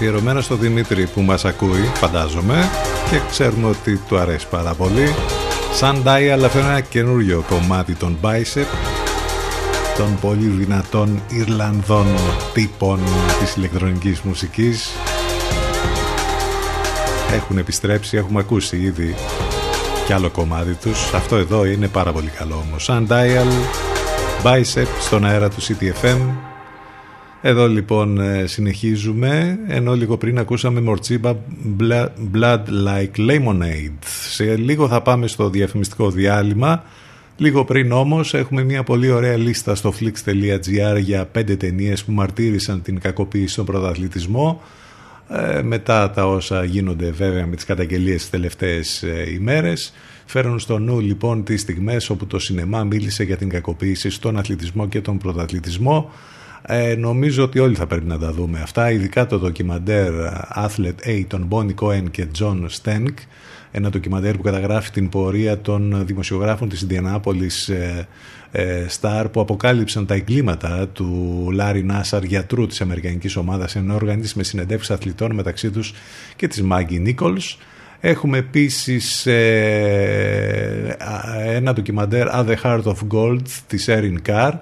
Αφιερωμένο στο Δημήτρη που μας ακούει, φαντάζομαι, και ξέρουμε ότι του αρέσει πάρα πολύ. Σαν Dial, αυτό είναι ένα καινούριο κομμάτι των Bicep, των πολύ δυνατών Ιρλανδών τύπων της ηλεκτρονικής μουσικής. Έχουν επιστρέψει, έχουμε ακούσει ήδη κι άλλο κομμάτι τους. Αυτό εδώ είναι πάρα πολύ καλό όμως. Σαν Dial, Bicep στον αέρα του CTFM. Εδώ λοιπόν ε, συνεχίζουμε, ενώ λίγο πριν ακούσαμε Μορτσίμπα Blood Like Lemonade. Σε λίγο θα πάμε στο διαφημιστικό διάλειμμα. Λίγο πριν όμως έχουμε μια πολύ ωραία λίστα στο flix.gr για πέντε ταινίες που μαρτύρησαν την κακοποίηση στον πρωταθλητισμό. Ε, μετά τα όσα γίνονται βέβαια με τις καταγγελίες τις τελευταίες ε, ημέρες. Φέρνουν στο νου λοιπόν τις στιγμές όπου το σινεμά μίλησε για την κακοποίηση στον αθλητισμό και τον πρωταθλητισμό. Ε, νομίζω ότι όλοι θα πρέπει να τα δούμε αυτά, ειδικά το ντοκιμαντέρ Athlete A των Bonnie Cohen και John Stenk, ένα ντοκιμαντέρ που καταγράφει την πορεία των δημοσιογράφων της Ινδιανάπολης ε, ε, Star που αποκάλυψαν τα εγκλήματα του Λάρι Νάσαρ, γιατρού της Αμερικανικής ομάδας, ενώ οργανής με συνεντεύξεις αθλητών μεταξύ τους και της Μάγκη Νίκολς. Έχουμε επίσης ε, ένα ντοκιμαντέρ At the Heart of Gold της Erin Carr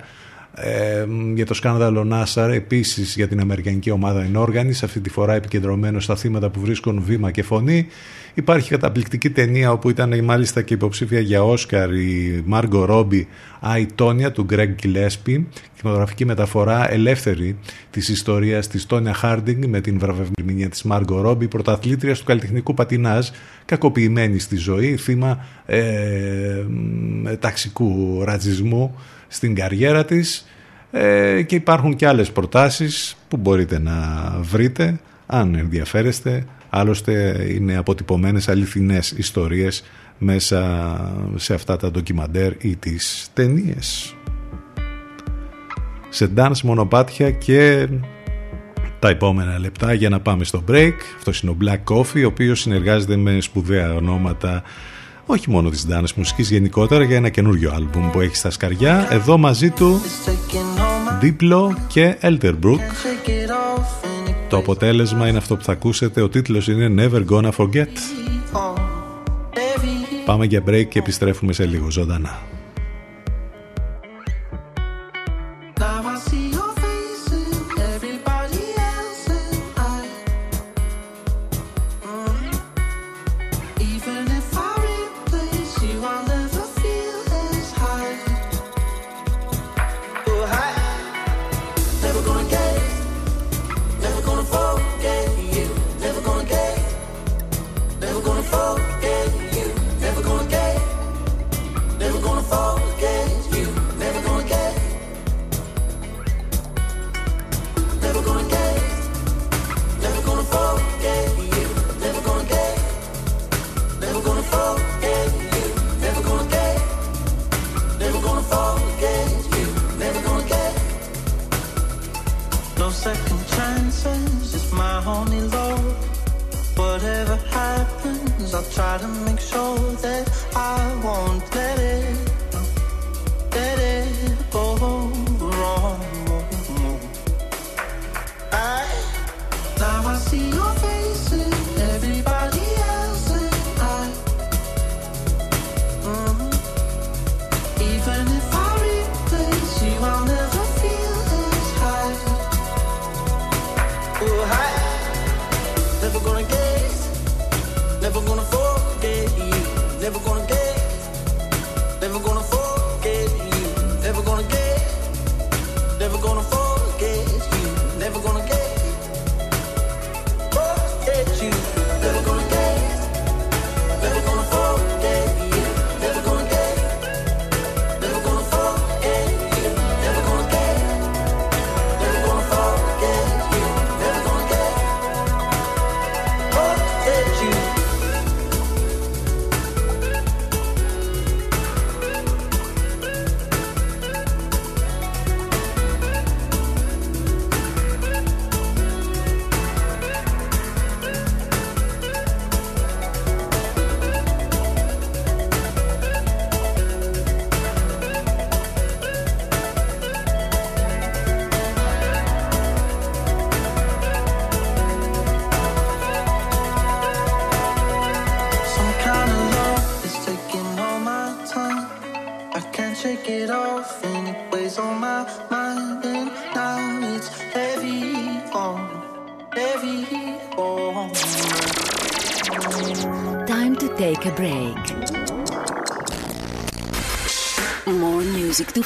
ε, για το σκάνδαλο Νάσαρ, επίσης για την Αμερικανική ομάδα ενόργανης, αυτή τη φορά επικεντρωμένο στα θύματα που βρίσκουν βήμα και φωνή. Υπάρχει καταπληκτική ταινία όπου ήταν μάλιστα και υποψήφια για Όσκαρ η Μάργκο Ρόμπι «I, Tonya» του Γκρέγκ Κιλέσπι, κινηματογραφική μεταφορά ελεύθερη της ιστορίας της Τόνια Χάρντινγκ με την βραβευμηνία της Μάργκο Ρόμπι, πρωταθλήτριας του καλλιτεχνικού πατινάζ, κακοποιημένη στη ζωή, θύμα ε, ταξικού ρατσισμού στην καριέρα της ε, και υπάρχουν και άλλες προτάσεις που μπορείτε να βρείτε αν ενδιαφέρεστε. Άλλωστε είναι αποτυπωμένες αληθινές ιστορίες μέσα σε αυτά τα ντοκιμαντέρ ή τις ταινίες. Σε dance μονοπάτια και τα επόμενα λεπτά για να πάμε στο break. Αυτός είναι ο Black Coffee ο οποίος συνεργάζεται με σπουδαία ονόματα όχι μόνο της dance μουσικής γενικότερα για ένα καινούριο άλμπουμ που έχει στα σκαριά. Εδώ μαζί του Diplo και Elderbrook. Το αποτέλεσμα είναι αυτό που θα ακούσετε. Ο τίτλος είναι Never Gonna Forget. Πάμε για break και επιστρέφουμε σε λίγο ζωντανά never gonna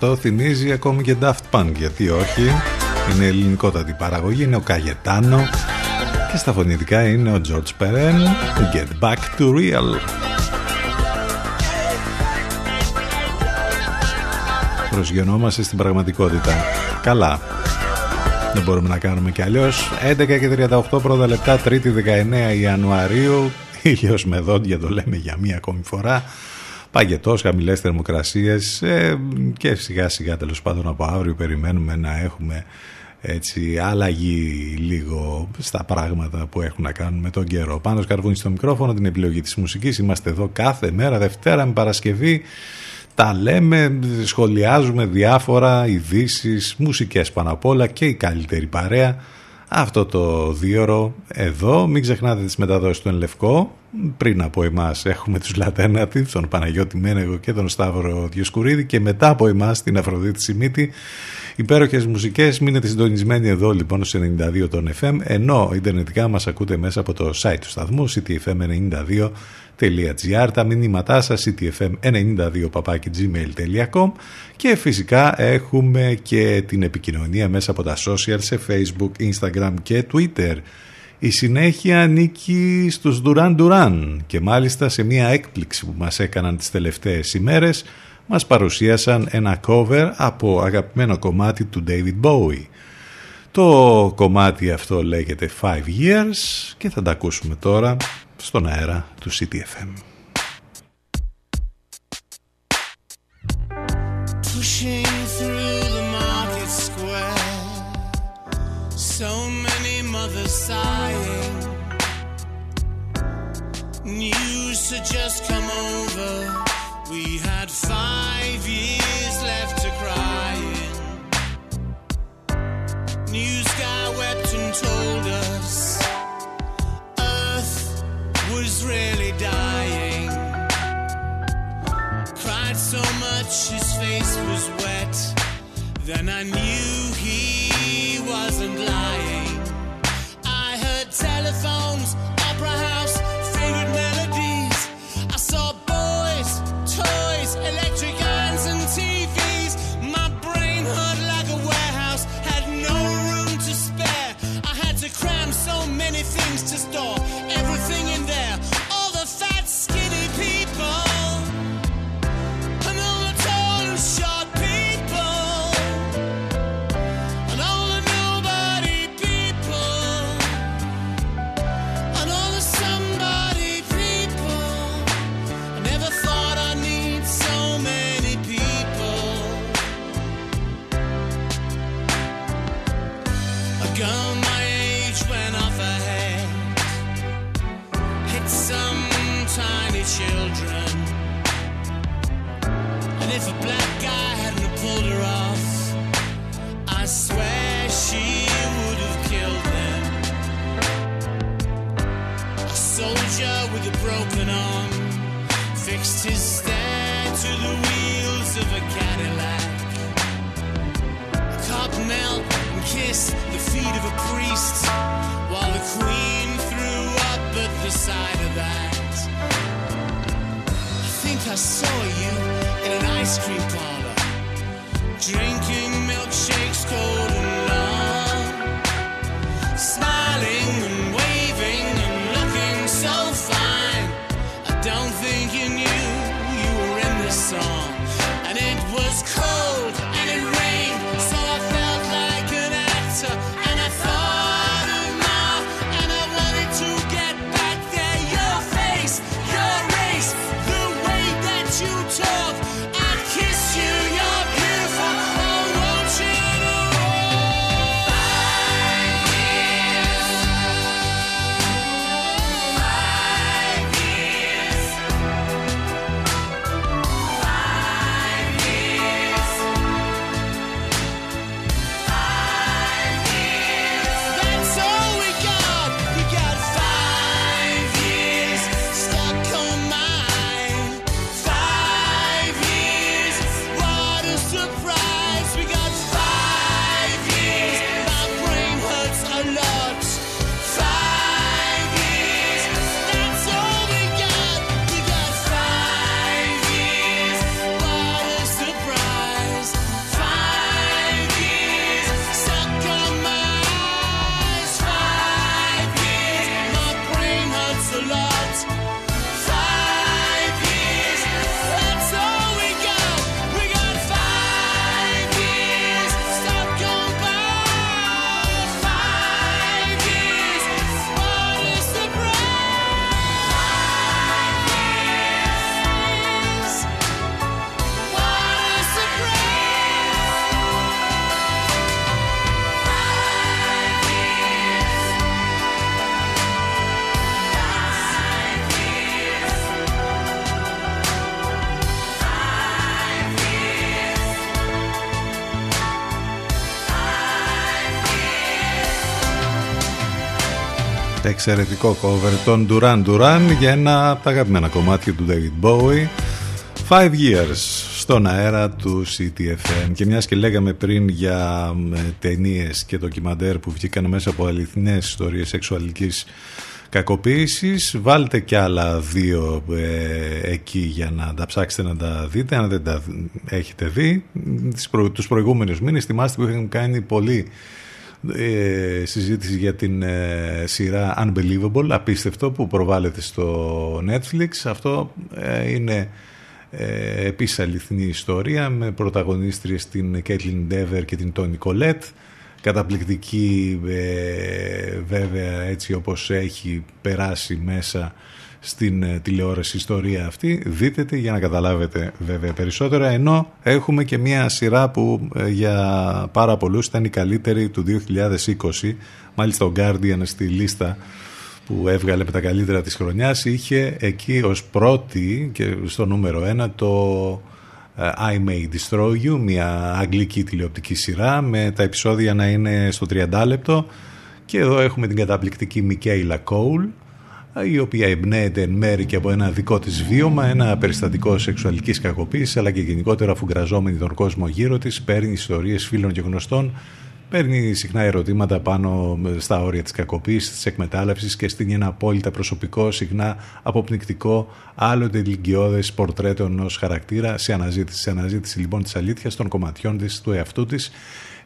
Αυτό θυμίζει ακόμη και Daft Punk, γιατί όχι. Είναι ελληνικότατη παραγωγή, είναι ο Καγετάνο και στα φωνητικά είναι ο George Perrin, Get Back to Real. Προσγειωνόμαστε στην πραγματικότητα. Καλά. Δεν μπορούμε να κάνουμε κι αλλιώς. 11 και 38 πρώτα λεπτά, 3η 19 Ιανουαρίου. Ήλιος με δόντια το λέμε για μία ακόμη φορά. Παγετός, χαμηλές θερμοκρασίες ε, και σιγά σιγά τέλος πάντων από αύριο περιμένουμε να έχουμε έτσι αλλαγή λίγο στα πράγματα που έχουν να κάνουν με τον καιρό. Πάνω σκαρβούνι στο μικρόφωνο, την επιλογή της μουσικής. Είμαστε εδώ κάθε μέρα, Δευτέρα με Παρασκευή. Τα λέμε, σχολιάζουμε διάφορα ειδήσεις, μουσικές πάνω απ' όλα και η καλύτερη παρέα. Αυτό το δίωρο εδώ, μην ξεχνάτε τις μεταδόσεις του Ενλευκό. Πριν από εμάς έχουμε τους Λατένατιβ, τον Παναγιώτη Μένεγο και τον Σταύρο Διοσκουρίδη και μετά από εμάς την Αφροδίτη Σιμίτη. Υπέροχες μουσικές, μείνετε συντονισμένοι εδώ λοιπόν στο 92 των FM, ενώ ιντερνετικά μας ακούτε μέσα από το site του σταθμού ctfm92.gr, τα μηνύματά σας ctfm92.gmail.com και φυσικά έχουμε και την επικοινωνία μέσα από τα social σε facebook, instagram και twitter. Η συνέχεια ανήκει στους Duran Duran και μάλιστα σε μια έκπληξη που μας έκαναν τις τελευταίες ημέρες μας παρουσίασαν ένα cover από αγαπημένο κομμάτι του David Bowie. Το κομμάτι αυτό λέγεται Five Years και θα τα ακούσουμε τώρα στον αέρα του CTFM. Pushing News guy wept and told us Earth was really dying. Cried so much his face was wet. Then I knew he wasn't lying. I heard telephones, opera just εξαιρετικό cover των Duran Duran για ένα από τα αγαπημένα κομμάτια του David Bowie. Five Years στον αέρα του CTFM και μιας και λέγαμε πριν για ταινίες και ντοκιμαντέρ που βγήκαν μέσα από αληθινές ιστορίες σεξουαλικής κακοποίησης βάλτε και άλλα δύο ε, εκεί για να τα ψάξετε να τα δείτε. Αν δεν τα έχετε δει Τις προ, τους προηγούμενους μήνες θυμάστε που είχαν κάνει πολύ ε, συζήτηση για την ε, σειρά Unbelievable, απίστευτο που προβάλλεται στο Netflix. Αυτό ε, είναι ε, επίσης αληθινή ιστορία με πρωταγωνίστριες την Κέτλιν Ντέβερ και την Τόνι Κολέτ. Καταπληκτική ε, βέβαια έτσι όπως έχει περάσει μέσα στην ε, τηλεόραση ιστορία αυτή. Δείτε τη για να καταλάβετε βέβαια περισσότερα. Ενώ έχουμε και μια σειρά που ε, για πάρα πολλούς ήταν η καλύτερη του 2020 μάλιστα ο Guardian στη λίστα που έβγαλε με τα καλύτερα της χρονιάς είχε εκεί ως πρώτη και στο νούμερο ένα το ε, I May Destroy You μια αγγλική τηλεοπτική σειρά με τα επεισόδια να είναι στο 30 λεπτό και εδώ έχουμε την καταπληκτική Μικέιλα Κόουλ η οποία εμπνέεται εν μέρη και από ένα δικό της βίωμα, ένα περιστατικό σεξουαλικής κακοποίησης, αλλά και γενικότερα αφού γραζόμενη τον κόσμο γύρω της, παίρνει ιστορίες φίλων και γνωστών, παίρνει συχνά ερωτήματα πάνω στα όρια της κακοποίησης, της εκμετάλλευσης και στείνει ένα απόλυτα προσωπικό, συχνά αποπνικτικό, άλλοτε ηλικιώδες πορτρέτο ενός χαρακτήρα σε αναζήτηση. Σε αναζήτηση λοιπόν της αλήθειας των κομματιών της, του εαυτού της,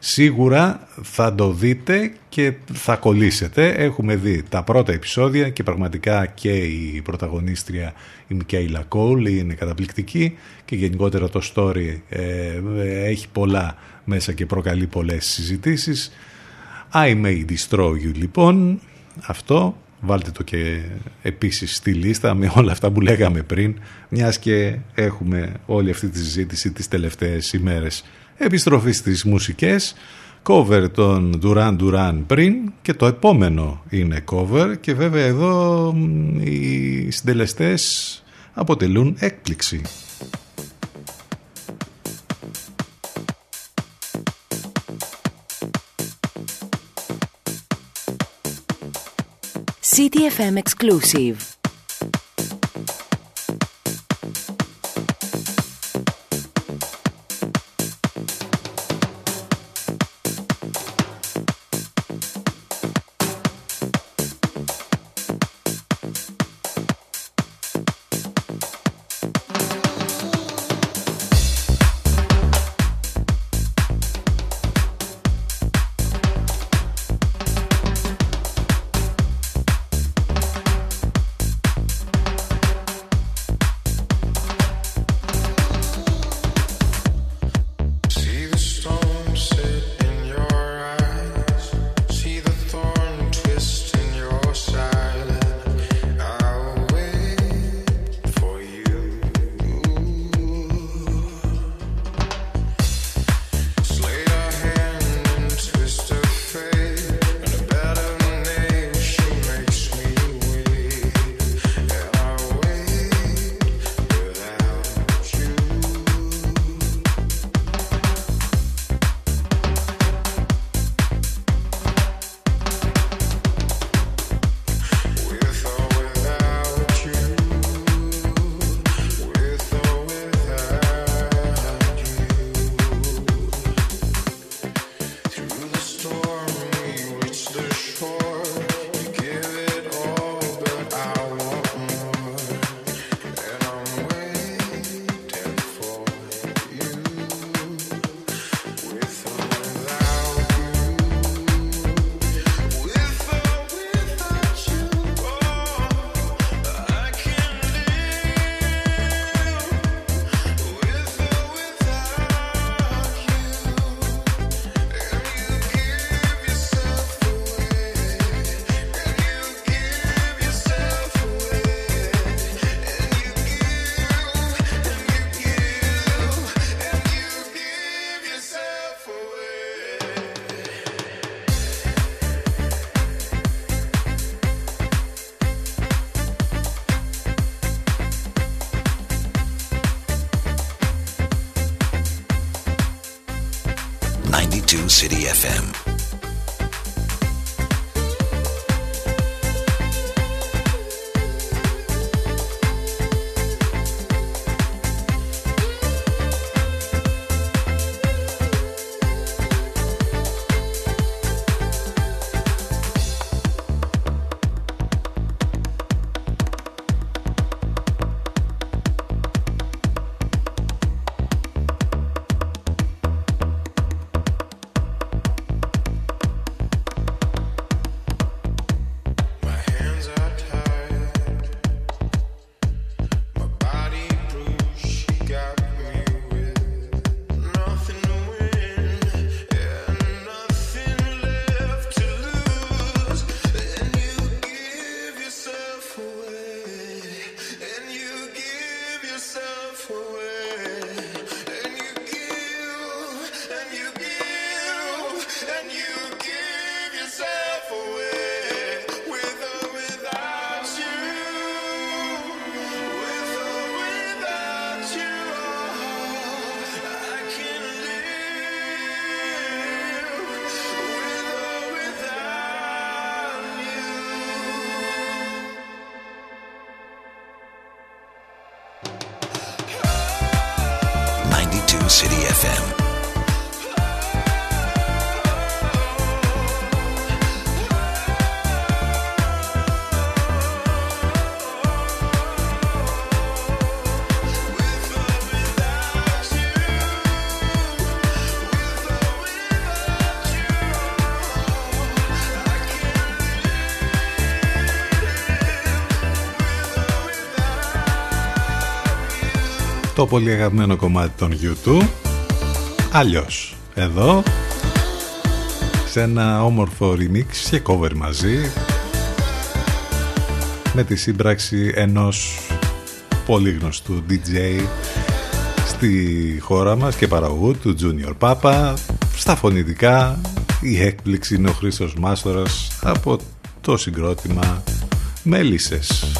Σίγουρα θα το δείτε και θα κολλήσετε. Έχουμε δει τα πρώτα επεισόδια και πραγματικά και η πρωταγωνίστρια η Μικέιλα Κόλ είναι καταπληκτική και γενικότερα το story ε, έχει πολλά μέσα και προκαλεί πολλές συζητήσεις. I may destroy you λοιπόν. Αυτό βάλτε το και επίσης στη λίστα με όλα αυτά που λέγαμε πριν μιας και έχουμε όλη αυτή τη συζήτηση τις τελευταίες ημέρες επιστροφή στις μουσικές cover των Duran Duran πριν και το επόμενο είναι cover και βέβαια εδώ οι συντελεστές αποτελούν έκπληξη. CTFM Exclusive City FM. Πολύ αγαπημένο κομμάτι των YouTube. Αλλιώς Εδώ Σε ένα όμορφο remix και cover μαζί Με τη σύμπραξη ενός πολύ γνωστού DJ στη χώρα μας και παραγωγού του Junior Papa. Στα φωνητικά η έκπληξη είναι ο Χρήστος Μάστορας από το συγκρότημα Μέλισσες.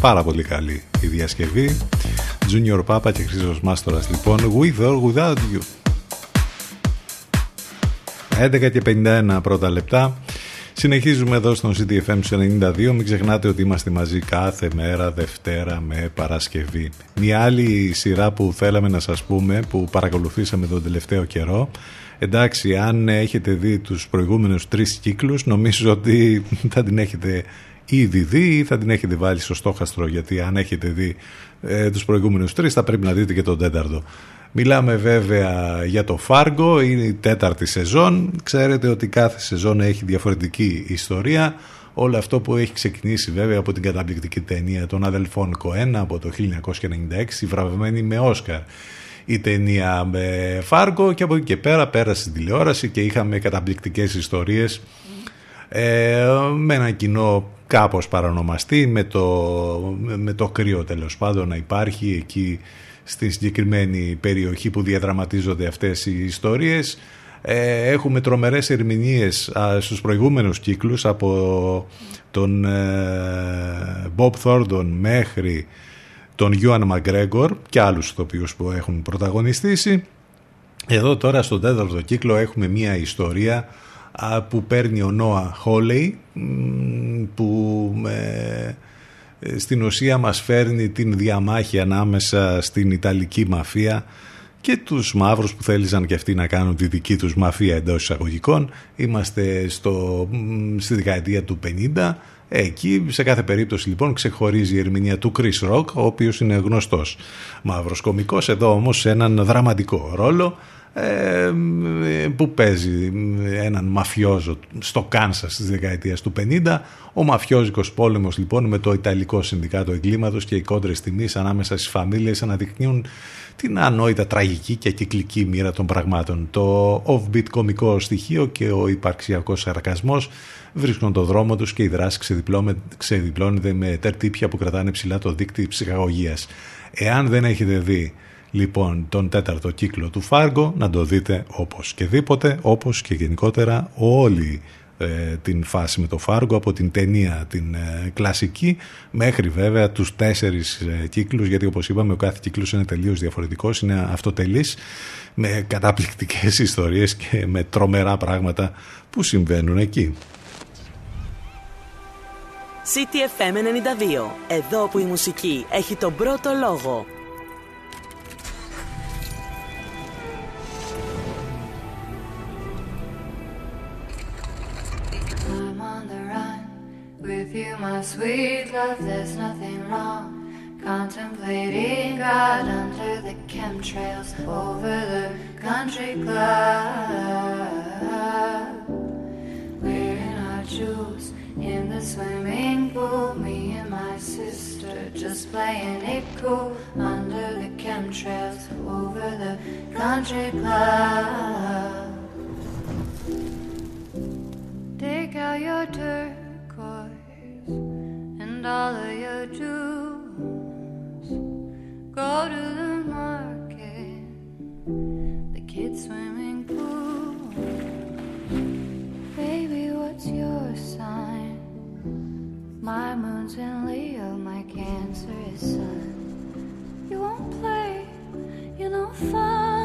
Πάρα πολύ καλή η διασκευή Junior Papa και Χρήστος Μάστορας λοιπόν With or Without You 11 και 51 πρώτα λεπτά Συνεχίζουμε εδώ στον CDFM 92. Μην ξεχνάτε ότι είμαστε μαζί κάθε μέρα Δευτέρα με Παρασκευή. Μια άλλη σειρά που θέλαμε να σας πούμε, που παρακολουθήσαμε τον τελευταίο καιρό, εντάξει, αν έχετε δει τους προηγούμενους τρεις κύκλους, νομίζω ότι θα την έχετε ήδη δει ή θα την έχετε βάλει στο στόχαστρο, γιατί αν έχετε δει ε, τους προηγούμενους τρεις θα πρέπει να δείτε και τον τέταρτο. Μιλάμε βέβαια για το Φάργκο, είναι η τέταρτη σεζόν. Ξέρετε ότι κάθε σεζόν έχει διαφορετική ιστορία. Όλο αυτό που έχει ξεκινήσει βέβαια από την καταπληκτική ταινία των αδελφών Κοένα από το 1996, βραβευμένη με Όσκαρ. Η ταινία με Φάργκο και από εκεί και πέρα πέρασε στην τηλεόραση και είχαμε καταπληκτικές ιστορίες ε, με ένα κοινό κάπως παρανομαστή, με το, με το κρύο τέλος πάντων να υπάρχει εκεί στη συγκεκριμένη περιοχή που διαδραματίζονται αυτές οι ιστορίες. Ε, έχουμε τρομερές ερμηνείες α, στους προηγούμενους κύκλους από τον ε, Bob Thornton μέχρι τον Γιώαν Μαγκρέγκορ και άλλους ηθοποιούς που έχουν πρωταγωνιστήσει. Εδώ τώρα στον τέταρτο κύκλο έχουμε μία ιστορία α, που παίρνει ο Νόα Χόλεϊ που ε, στην ουσία μας φέρνει την διαμάχη ανάμεσα στην Ιταλική μαφία και τους μαύρους που θέλησαν και αυτοί να κάνουν τη δική τους μαφία εντός εισαγωγικών. Είμαστε στο, στη δεκαετία του 50. Εκεί σε κάθε περίπτωση λοιπόν ξεχωρίζει η ερμηνεία του Chris Rock, ο οποίος είναι γνωστός μαύρος κομικός, εδώ όμως σε έναν δραματικό ρόλο ε, που παίζει έναν μαφιόζο στο Κάνσας της δεκαετίας του 50 ο μαφιόζικος πόλεμος λοιπόν με το Ιταλικό Συνδικάτο Εγκλήματος και οι κόντρες τιμής ανάμεσα στις φαμίλιες αναδεικνύουν την ανόητα τραγική και κυκλική μοίρα των πραγμάτων. Το off-beat κομικό στοιχείο και ο υπαρξιακός σαρκασμός βρίσκουν το δρόμο τους και η δράση ξεδιπλώνεται με τερτύπια που κρατάνε ψηλά το δίκτυο ψυχαγωγίας. Εάν δεν έχετε δει λοιπόν τον τέταρτο κύκλο του Φάργκο να το δείτε όπως και δίποτε όπως και γενικότερα όλη ε, την φάση με το Φάργκο από την ταινία την ε, κλασική μέχρι βέβαια τους τέσσερις ε, κύκλους γιατί όπως είπαμε ο κάθε κύκλος είναι τελείως διαφορετικός είναι αυτοτελής με καταπληκτικές ιστορίες και με τρομερά πράγματα που συμβαίνουν εκεί. CTFM 92. Εδώ που η μουσική έχει τον πρώτο λόγο. With you, my sweet love. There's nothing wrong. Contemplating God under the chemtrails over the country club. Wearing our jewels in the swimming pool. Me and my sister just playing it cool under the chemtrails over the country club. Take out your turquoise and all of your jewels. Go to the market, the kids' swimming pool. Baby, what's your sign? My moon's in Leo, my Cancer is Sun. You won't play, you know, fun.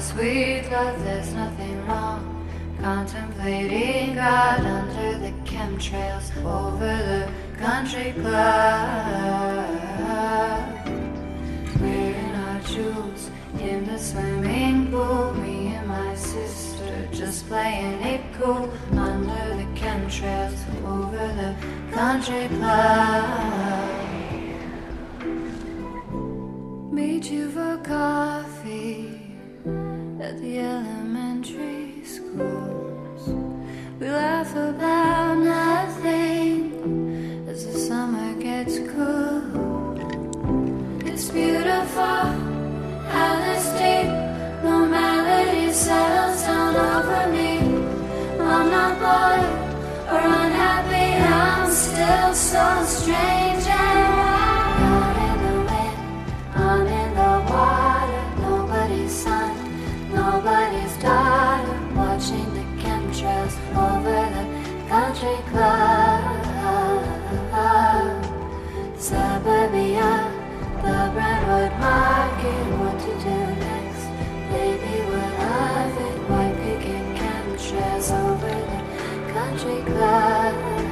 Sweet love, there's nothing wrong. Contemplating God under the chemtrails over the country club. Wearing our jewels in the swimming pool. Me and my sister just playing it cool under the chemtrails over the country club. Meet you for coffee at the elementary schools. We laugh about nothing as the summer gets cool. It's beautiful how this deep normality settles down over me. I'm not bored or unhappy, I'm still so strange and wild. Country club. Suburbia, the Brentwood Market. What to do next? Baby, what of it? White picket chemtrails over the country club.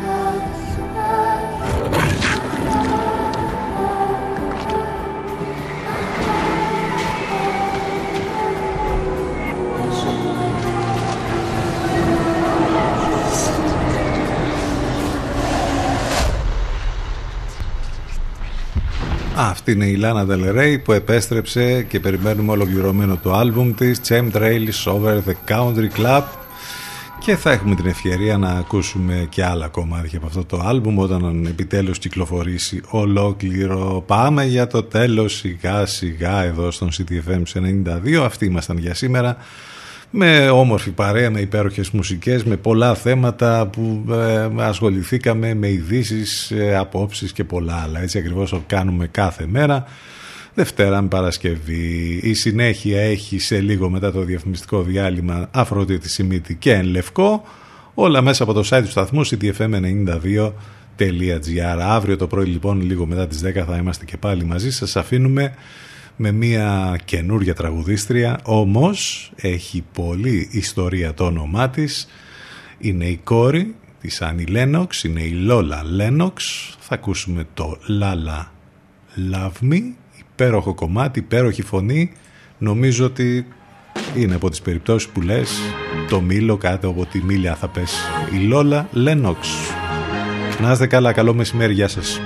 Αυτή είναι η Λάνα Del που επέστρεψε και περιμένουμε ολοκληρωμένο το άλμπουμ της Chemtrails Over the Country Club και θα έχουμε την ευκαιρία να ακούσουμε και άλλα κομμάτια από αυτό το άλμπουμ όταν επιτέλους κυκλοφορήσει ολόκληρο. Πάμε για το τέλος σιγά σιγά εδώ στον CTFM 92. Αυτοί ήμασταν για σήμερα με όμορφη παρέα, με υπέροχες μουσικές, με πολλά θέματα που ε, ασχοληθήκαμε, με ειδήσεις, ε, απόψεις και πολλά άλλα. Έτσι ακριβώς κάνουμε κάθε μέρα. Δευτέρα με Παρασκευή. Η συνέχεια έχει σε λίγο μετά το διαφημιστικό διάλειμμα Αφροδίτη Σιμίτη και Εν Λευκό. Όλα μέσα από το site του σταθμού ctfm92.gr Αύριο το πρωί λοιπόν λίγο μετά τις 10 θα είμαστε και πάλι μαζί σας. Αφήνουμε με μια καινούρια τραγουδίστρια όμως έχει πολλή ιστορία το όνομά της. Είναι η κόρη της Άννη Λένοξ είναι η Λόλα Λένοξ. Θα ακούσουμε το Λάλα Love Me υπέροχο κομμάτι, υπέροχη φωνή. Νομίζω ότι είναι από τις περιπτώσεις που λες το μήλο κάτω από τη μήλια θα πέσει η Λόλα Λένοξ. Να είστε καλά, καλό μεσημέρι, γεια σας